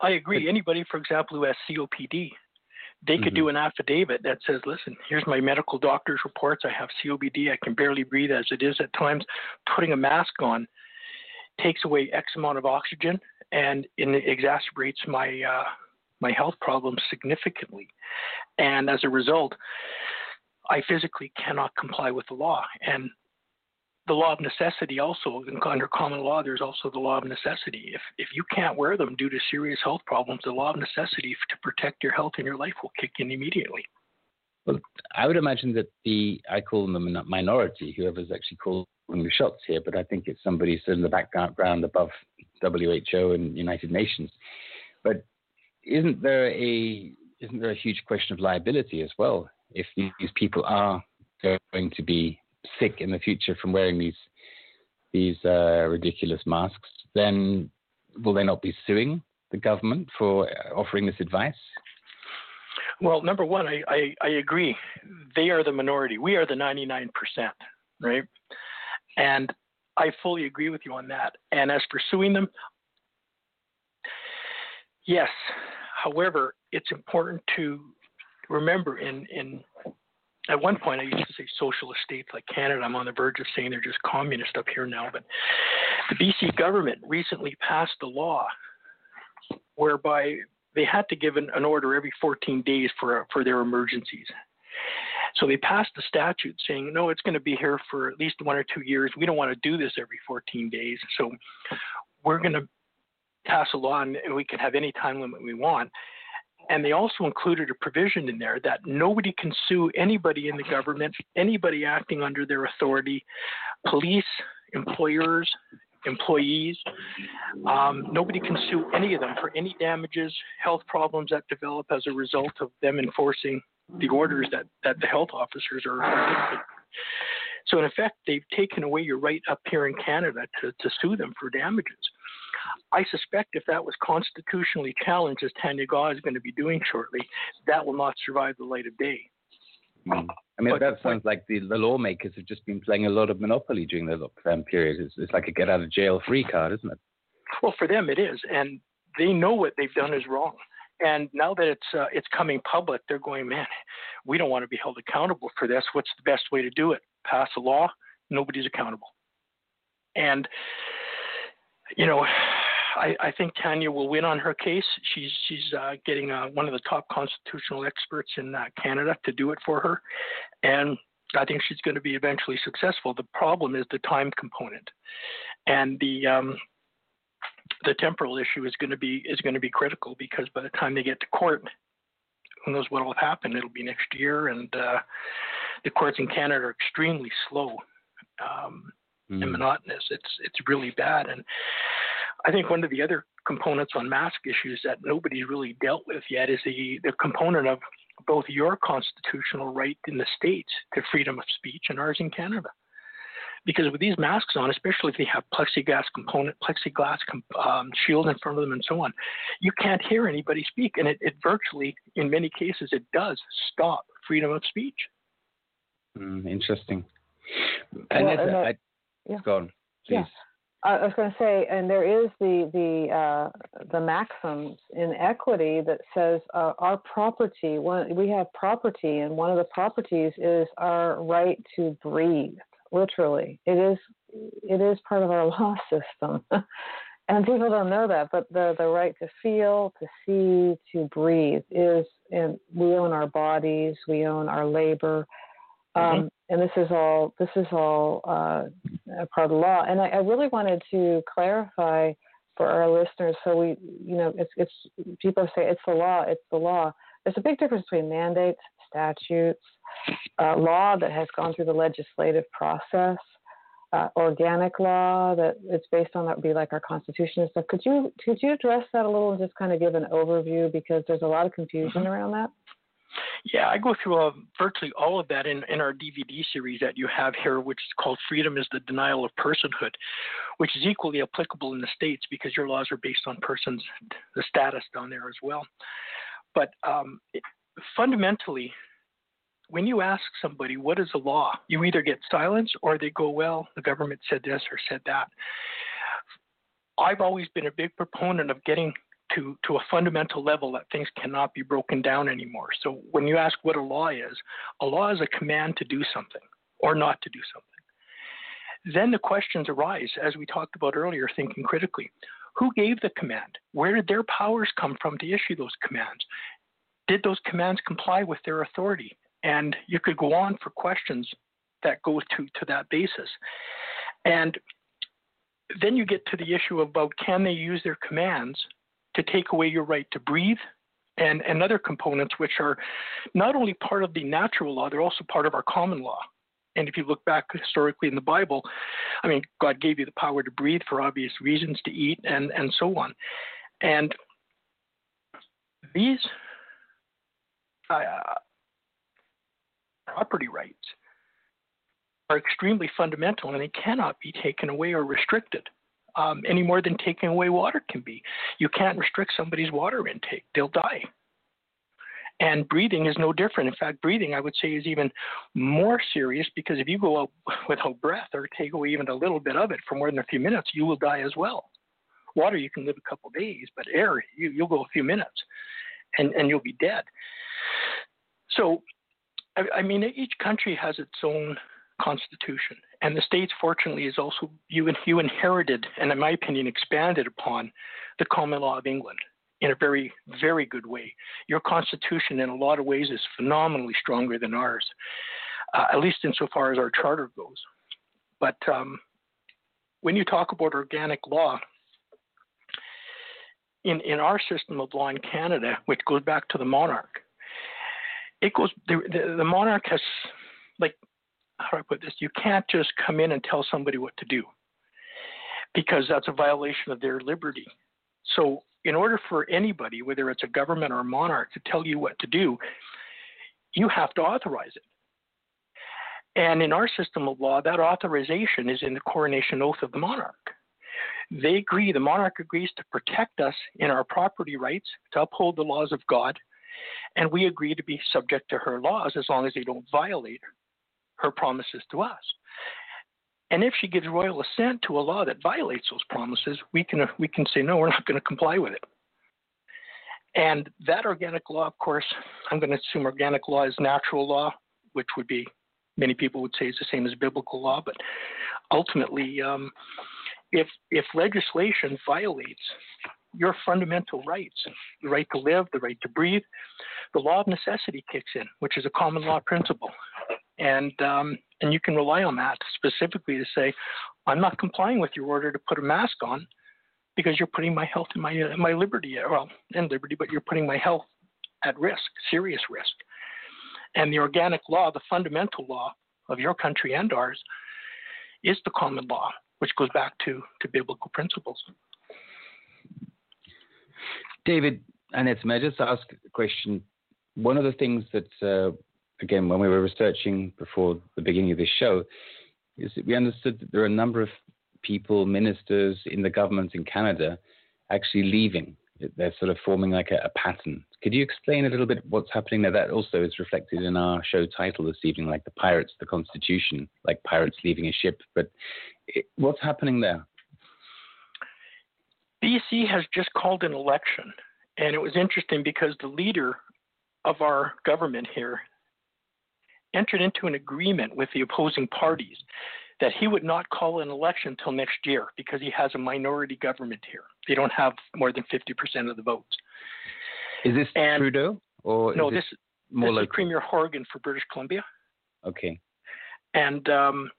I agree. But, Anybody, for example, who has COPD, they could mm-hmm. do an affidavit that says, listen, here's my medical doctor's reports. I have COPD. I can barely breathe as it is at times. Putting a mask on takes away X amount of oxygen and it exacerbates my uh, my health problems significantly. And as a result, I physically cannot comply with the law. And the law of necessity also under common law there's also the law of necessity if if you can't wear them due to serious health problems the law of necessity to protect your health and your life will kick in immediately well i would imagine that the i call them the minority whoever's actually calling the shots here, but I think it's somebody still in the background above WHO and United Nations. But isn't there a isn't there a huge question of liability as well? If these people are going to be sick in the future from wearing these these uh, ridiculous masks, then will they not be suing the government for offering this advice? Well, number one, I, I, I agree. They are the minority. We are the 99%, right? And I fully agree with you on that. And as for suing them, yes. However, it's important to remember in, in at one point I used to say socialist states like Canada. I'm on the verge of saying they're just communist up here now. But the BC government recently passed a law whereby they had to give an, an order every 14 days for for their emergencies. So they passed a statute saying, no, it's going to be here for at least one or two years. We don't want to do this every 14 days. So we're going to pass a law and we can have any time limit we want. And they also included a provision in there that nobody can sue anybody in the government, anybody acting under their authority, police, employers, employees. Um, nobody can sue any of them for any damages, health problems that develop as a result of them enforcing the orders that, that the health officers are. So in effect, they've taken away your right up here in Canada to, to sue them for damages. I suspect if that was constitutionally challenged, as Tanya Gaw is going to be doing shortly, that will not survive the light of day. Mm. I mean, but, that sounds like the, the lawmakers have just been playing a lot of Monopoly during the lockdown period. It's, it's like a get out of jail free card, isn't it? Well, for them it is, and they know what they've done is wrong. And now that it's uh, it's coming public, they're going, man, we don't want to be held accountable for this. What's the best way to do it? Pass a law. Nobody's accountable. And you know, I, I think Tanya will win on her case. She's she's uh, getting uh, one of the top constitutional experts in uh, Canada to do it for her, and I think she's going to be eventually successful. The problem is the time component, and the um, the temporal issue is going to be is going to be critical because by the time they get to court, who knows what will happen? It'll be next year, and uh, the courts in Canada are extremely slow um, mm. and monotonous. It's it's really bad, and I think one of the other components on mask issues that nobody's really dealt with yet is the the component of both your constitutional right in the states to freedom of speech and ours in Canada because with these masks on, especially if they have plexiglass component, plexiglass um, shield in front of them, and so on, you can't hear anybody speak, and it, it virtually, in many cases, it does stop freedom of speech. Mm, interesting. And well, and I, yeah. Go on, please. Yeah. I was going to say, and there is the the uh, the maxims in equity that says uh, our property. One, we have property, and one of the properties is our right to breathe literally. It is it is part of our [laughs] law system. and people don't know that, but the, the right to feel, to see, to breathe is and we own our bodies, we own our labor. Mm-hmm. Um, and this is all this is all uh, part of the law. And I, I really wanted to clarify for our listeners. So we, you know, it's it's people say it's the law, it's the law. There's a big difference between mandates, statutes, uh, law that has gone through the legislative process, uh, organic law that it's based on that would be like our constitution and stuff. Could you could you address that a little and just kind of give an overview because there's a lot of confusion mm-hmm. around that. Yeah, I go through uh, virtually all of that in, in our DVD series that you have here, which is called Freedom is the Denial of Personhood, which is equally applicable in the States because your laws are based on persons, the status down there as well. But um, it, fundamentally, when you ask somebody what is the law, you either get silence or they go, well, the government said this or said that. I've always been a big proponent of getting to, to a fundamental level that things cannot be broken down anymore. So when you ask what a law is, a law is a command to do something or not to do something. Then the questions arise, as we talked about earlier, thinking critically. Who gave the command? Where did their powers come from to issue those commands? Did those commands comply with their authority? And you could go on for questions that go to, to that basis. And then you get to the issue about can they use their commands to take away your right to breathe and, and other components which are not only part of the natural law, they're also part of our common law. And if you look back historically in the Bible, I mean, God gave you the power to breathe for obvious reasons, to eat, and, and so on. And these uh, property rights are extremely fundamental and they cannot be taken away or restricted um, any more than taking away water can be. You can't restrict somebody's water intake, they'll die. And breathing is no different. In fact, breathing, I would say, is even more serious because if you go out without breath or take away even a little bit of it for more than a few minutes, you will die as well. Water, you can live a couple days, but air, you, you'll go a few minutes and, and you'll be dead. So I, I mean, each country has its own constitution, and the states, fortunately, is also you you inherited, and in my opinion, expanded upon the common law of England in a very very good way. Your constitution, in a lot of ways, is phenomenally stronger than ours, uh, at least insofar as our charter goes. But um, when you talk about organic law, in, in our system of law in Canada, which goes back to the monarch, it goes the, the, the monarch has like how do I put this? You can't just come in and tell somebody what to do because that's a violation of their liberty. So, in order for anybody, whether it's a government or a monarch, to tell you what to do, you have to authorize it. And in our system of law, that authorization is in the coronation oath of the monarch. They agree, the monarch agrees to protect us in our property rights, to uphold the laws of God, and we agree to be subject to her laws as long as they don't violate promises to us. And if she gives royal assent to a law that violates those promises, we can we can say no, we're not going to comply with it. And that organic law, of course, I'm going to assume organic law is natural law, which would be many people would say is the same as biblical law, but ultimately, um, if if legislation violates your fundamental rights, the right to live, the right to breathe, the law of necessity kicks in, which is a common law principle, and um, and you can rely on that specifically to say, I'm not complying with your order to put a mask on because you're putting my health and my my liberty well and liberty, but you're putting my health at risk, serious risk. And the organic law, the fundamental law of your country and ours, is the common law, which goes back to to biblical principles. David, Annette, may I just ask a question? One of the things that, uh, again, when we were researching before the beginning of this show, is that we understood that there are a number of people, ministers in the government in Canada actually leaving. They're sort of forming like a, a, pattern. Could you explain a little bit what's happening there? That also is reflected in our show title this evening, like the pirates, the Constitution, like pirates leaving a ship. But it, what's happening there? BC has just called an election, and it was interesting because the leader of our government here entered into an agreement with the opposing parties that he would not call an election until next year because he has a minority government here. They don't have more than 50% of the votes. Is this and, Trudeau or no? this, this, this is Premier Horgan for British Columbia. Okay. And um,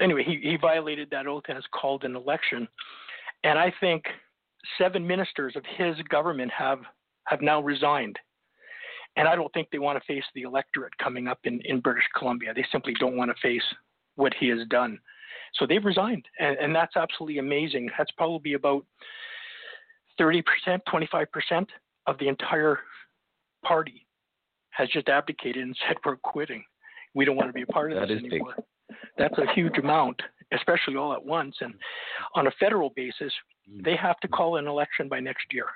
anyway, he, he violated that oath and has called an election. And I think seven ministers of his government have have now resigned. And I don't think they want to face the electorate coming up in, in British Columbia. They simply don't want to face what he has done. So they've resigned, and, and that's absolutely amazing. That's probably about 30%, 25% of the entire party has just abdicated and said, We're quitting. We don't want to be a part of that this anymore. Big. That's a huge amount, especially all at once. And on a federal basis, mm. they have to call an election by next year.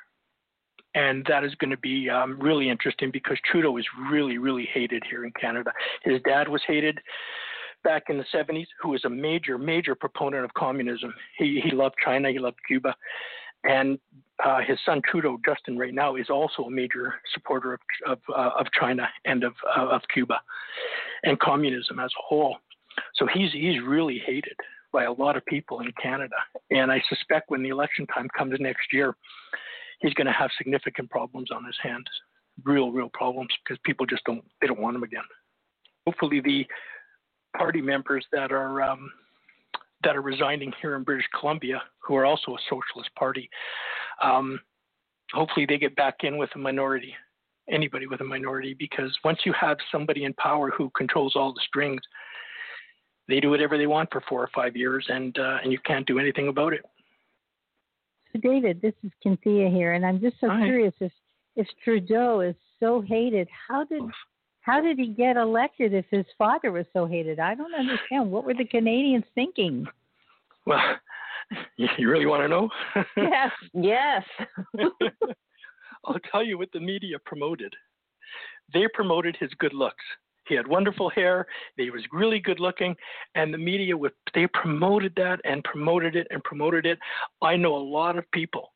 And that is going to be um, really interesting because Trudeau is really, really hated here in Canada. His dad was hated back in the 70s who was a major, major proponent of communism. He, he loved China, he loved Cuba. And uh, his son Trudeau, Justin, right now, is also a major supporter of of, uh, of China and of uh, of Cuba, and communism as a whole. So he's he's really hated by a lot of people in Canada. And I suspect when the election time comes next year, he's going to have significant problems on his hands, real real problems because people just don't they don't want him again. Hopefully the party members that are um, that are resigning here in British Columbia, who are also a socialist party. Um, hopefully, they get back in with a minority, anybody with a minority, because once you have somebody in power who controls all the strings, they do whatever they want for four or five years, and uh, and you can't do anything about it. So, David, this is Cynthia here, and I'm just so Hi. curious if if Trudeau is so hated, how did how did he get elected if his father was so hated? I don't understand. What were the Canadians thinking? Well, [laughs] you really want to know? yes, yes. [laughs] I'll tell you what the media promoted. They promoted his good looks. He had wonderful hair. He was really good looking, and the media would they promoted that and promoted it and promoted it. I know a lot of people.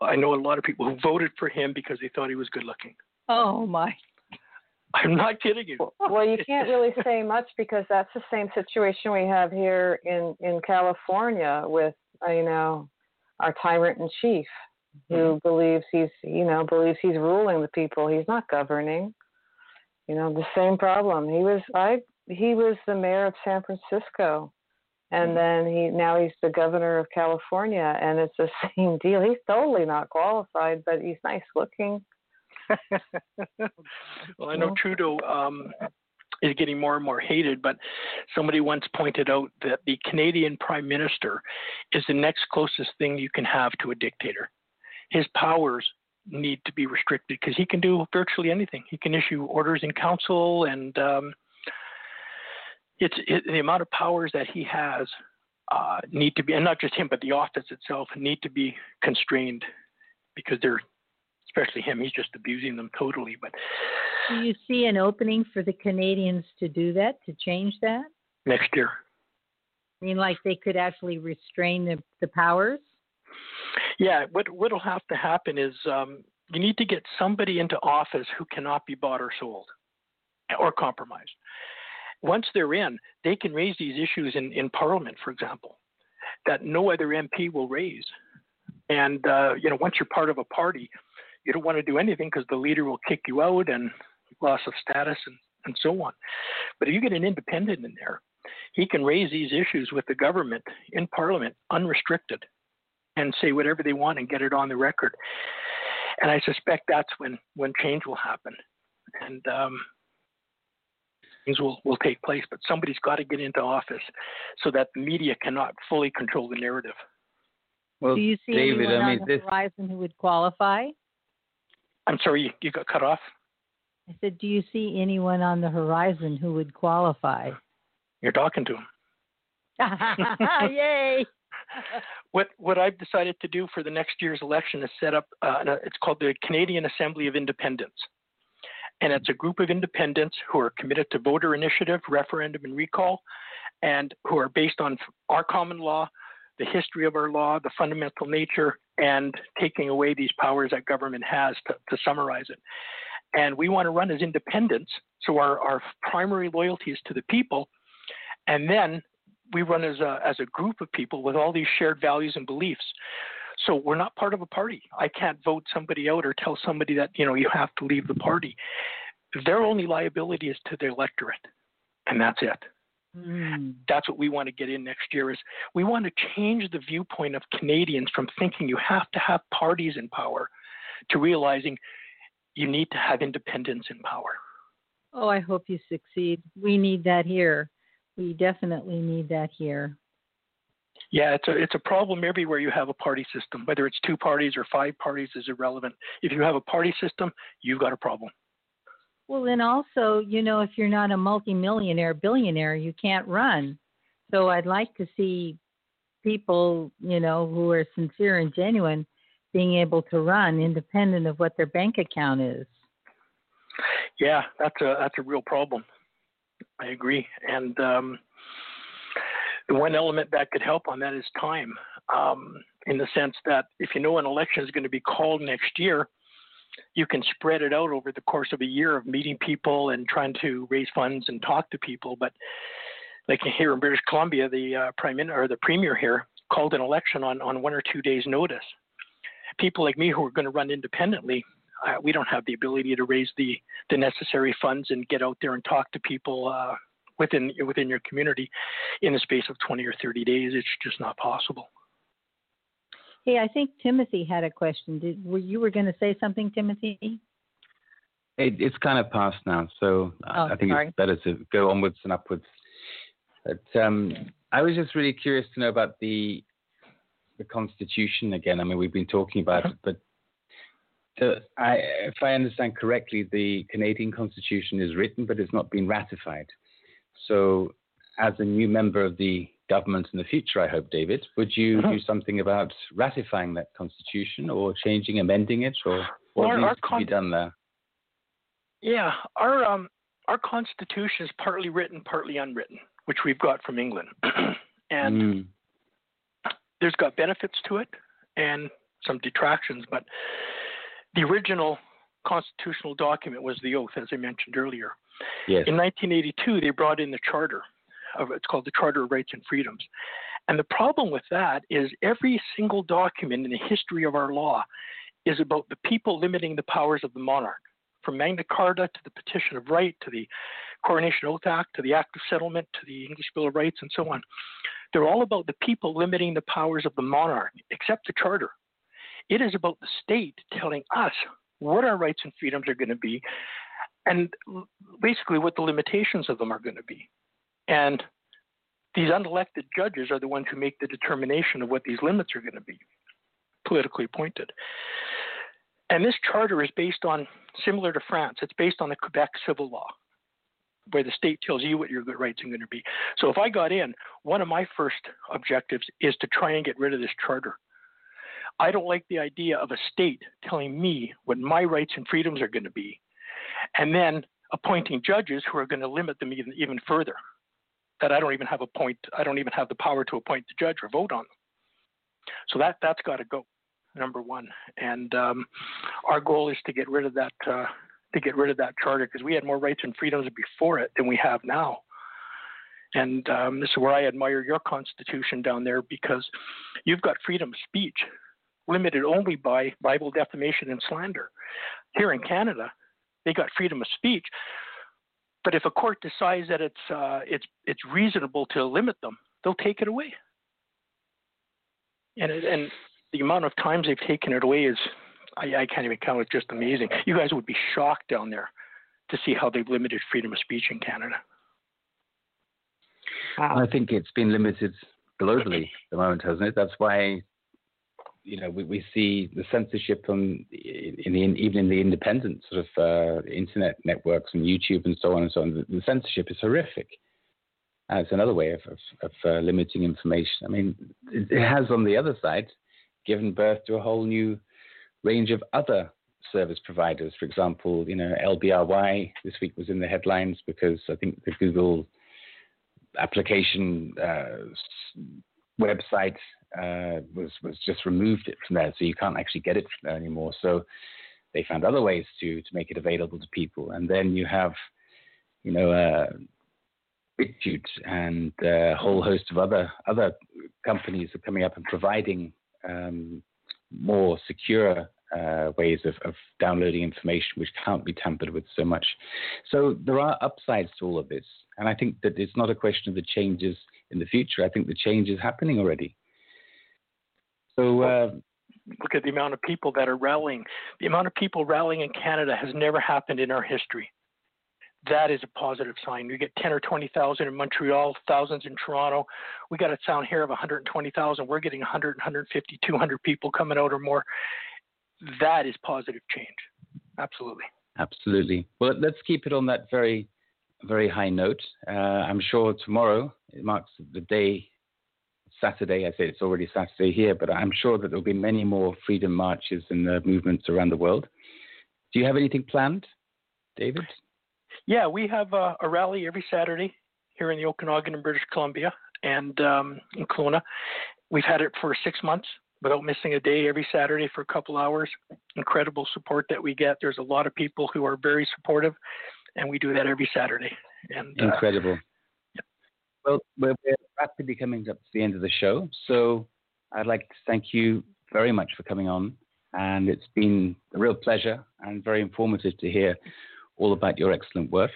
I know a lot of people who voted for him because they thought he was good looking. Oh my I'm not kidding you. [laughs] Well, you can't really say much because that's the same situation we have here in in California with uh, you know our tyrant in chief who mm-hmm. believes he's you know believes he's ruling the people. He's not governing. You know the same problem. He was I he was the mayor of San Francisco, and mm-hmm. then he now he's the governor of California, and it's the [laughs] same deal. He's totally not qualified, but he's nice looking [laughs] well, I know Trudeau um, is getting more and more hated, but somebody once pointed out that the Canadian Prime Minister is the next closest thing you can have to a dictator. His powers need to be restricted because he can do virtually anything. He can issue orders in council, and um, it's it, the amount of powers that he has uh, need to be, and not just him, but the office itself need to be constrained because they're, especially him, he's just abusing them totally. But do you see an opening for the Canadians to do that, to change that? Next year. I mean, like they could actually restrain the, the powers? Yeah, what what'll have to happen is um, you need to get somebody into office who cannot be bought or sold or compromised. Once they're in, they can raise these issues in, in Parliament, for example, that no other MP will raise. And uh, you know, once you're part of a party, you don't want to do anything because the leader will kick you out and loss of status and, and so on. But if you get an independent in there, he can raise these issues with the government in Parliament unrestricted and say whatever they want and get it on the record. And I suspect that's when, when change will happen. And um, things will, will take place. But somebody's got to get into office so that the media cannot fully control the narrative. Well, Do you see David, anyone I mean, on the this... horizon who would qualify? I'm sorry, you, you got cut off. I said, do you see anyone on the horizon who would qualify? You're talking to him. [laughs] Yay! What what I've decided to do for the next year's election is set up. Uh, it's called the Canadian Assembly of Independents, and it's a group of independents who are committed to voter initiative, referendum, and recall, and who are based on our common law, the history of our law, the fundamental nature, and taking away these powers that government has to, to summarize it. And we want to run as independents, so our, our primary loyalty is to the people. And then we run as a, as a group of people with all these shared values and beliefs. So we're not part of a party. I can't vote somebody out or tell somebody that, you know, you have to leave the party. Their only liability is to their electorate. And that's it. Mm. That's what we want to get in next year is we want to change the viewpoint of Canadians from thinking you have to have parties in power to realizing you need to have independence in power. Oh, I hope you succeed. We need that here. We definitely need that here. Yeah, it's a it's a problem everywhere you have a party system. Whether it's two parties or five parties is irrelevant. If you have a party system, you've got a problem. Well, and also, you know, if you're not a multimillionaire, billionaire, you can't run. So I'd like to see people, you know, who are sincere and genuine being able to run independent of what their bank account is. Yeah, that's a that's a real problem. I agree, and um, the one element that could help on that is time, um, in the sense that if you know an election is going to be called next year, you can spread it out over the course of a year of meeting people and trying to raise funds and talk to people. But like here in British Columbia, the uh, prime minister or the premier here called an election on on one or two days' notice. People like me who are going to run independently, uh, we don't have the ability to raise the, the necessary funds and get out there and talk to people uh, within within your community in the space of 20 or 30 days. It's just not possible. Hey, I think Timothy had a question. Did were you were going to say something, Timothy? It, it's kind of past now, so oh, I think sorry. it's better to go onwards and upwards. But um, I was just really curious to know about the the Constitution again. I mean, we've been talking about it, but the, I, if I understand correctly, the Canadian Constitution is written, but it's not been ratified. So, as a new member of the government in the future, I hope, David, would you uh-huh. do something about ratifying that Constitution or changing, amending it, or what well, needs to be done there? Yeah, our um, our Constitution is partly written, partly unwritten, which we've got from England, [clears throat] and mm there's got benefits to it and some detractions, but the original constitutional document was the oath, as I mentioned earlier. Yes. In 1982, they brought in the charter. Of, it's called the Charter of Rights and Freedoms. And the problem with that is every single document in the history of our law is about the people limiting the powers of the monarch. From Magna Carta to the Petition of Right to the Coronation Oath Act to the Act of Settlement to the English Bill of Rights and so on. They're all about the people limiting the powers of the monarch, except the charter. It is about the state telling us what our rights and freedoms are going to be and basically what the limitations of them are going to be. And these unelected judges are the ones who make the determination of what these limits are going to be, politically appointed. And this charter is based on, similar to France, it's based on the Quebec civil law. where the state tells you what your rights are going to be. So if I got in, one of my first objectives is to try and get rid of this charter. I don't like the idea of a state telling me what my rights and freedoms are going to be, and then appointing judges who are going to limit them even even further. That I don't even have a point. I don't even have the power to appoint the judge or vote on them. So that that's got to go. Number one, and um, our goal is to get rid of that uh, to get rid of that charter because we had more rights and freedoms before it than we have now. And um, this is where I admire your constitution down there because you've got freedom of speech limited only by libel defamation and slander. Here in Canada, they got freedom of speech, but if a court decides that it's uh, it's it's reasonable to limit them, they'll take it away. And it, and the amount of times they've taken it away is I, I can't even count. It's just amazing. You guys would be shocked down there to see how they've limited freedom of speech in Canada. Wow. I think it's been limited globally at the moment, hasn't it? That's why you know we, we see the censorship on in the even in the independent sort of uh, internet networks and YouTube and so on and so on. The, the censorship is horrific. Uh, it's another way of, of, of uh, limiting information. I mean, it, it, has on the other side given birth to a whole new range of other service providers. For example, you know, LBRY this week was in the headlines because I think the Google application uh, website uh, was was just removed it from there, so you can't actually get it from there anymore. So they found other ways to to make it available to people, and then you have, you know, uh, BitChute and a whole host of other other companies are coming up and providing um, more secure uh, ways of, of, downloading information which can't be tampered with so much. So there are upsides to all of this. And I think that it's not a question of the changes in the future. I think the change is happening already. So uh, look at the amount of people that are rallying. The amount of people rallying in Canada has never happened in our history. That is a positive sign. We get 10 or 20,000 in Montreal, thousands in Toronto. We got a sound here of 120,000. We're getting 100, 150, 200 people coming out or more that is positive change. Absolutely. Absolutely. Well, let's keep it on that very, very high note. Uh, I'm sure tomorrow it marks the day, Saturday. I say it's already Saturday here, but I'm sure that there'll be many more freedom marches and uh, movements around the world. Do you have anything planned, David? Yeah, we have a, a rally every Saturday here in the Okanagan in British Columbia and um, in Kelowna. We've had it for six months without missing a day every Saturday for a couple hours. Incredible support that we get. There's a lot of people who are very supportive, and we do that every Saturday. And uh, incredible. Uh, yeah. Well, we're, we're rapidly coming up to the end of the show, so I'd like to thank you very much for coming on, and it's been a real pleasure and very informative to hear all about your excellent work.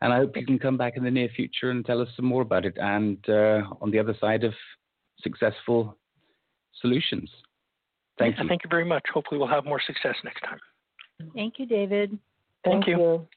And I hope you can come back in the near future and tell us some more about it. And uh, on the other side of successful solutions. Thank yeah, you. Thank you very much. Hopefully, we'll have more success next time. Thank you, David. Thank, Thank you. you.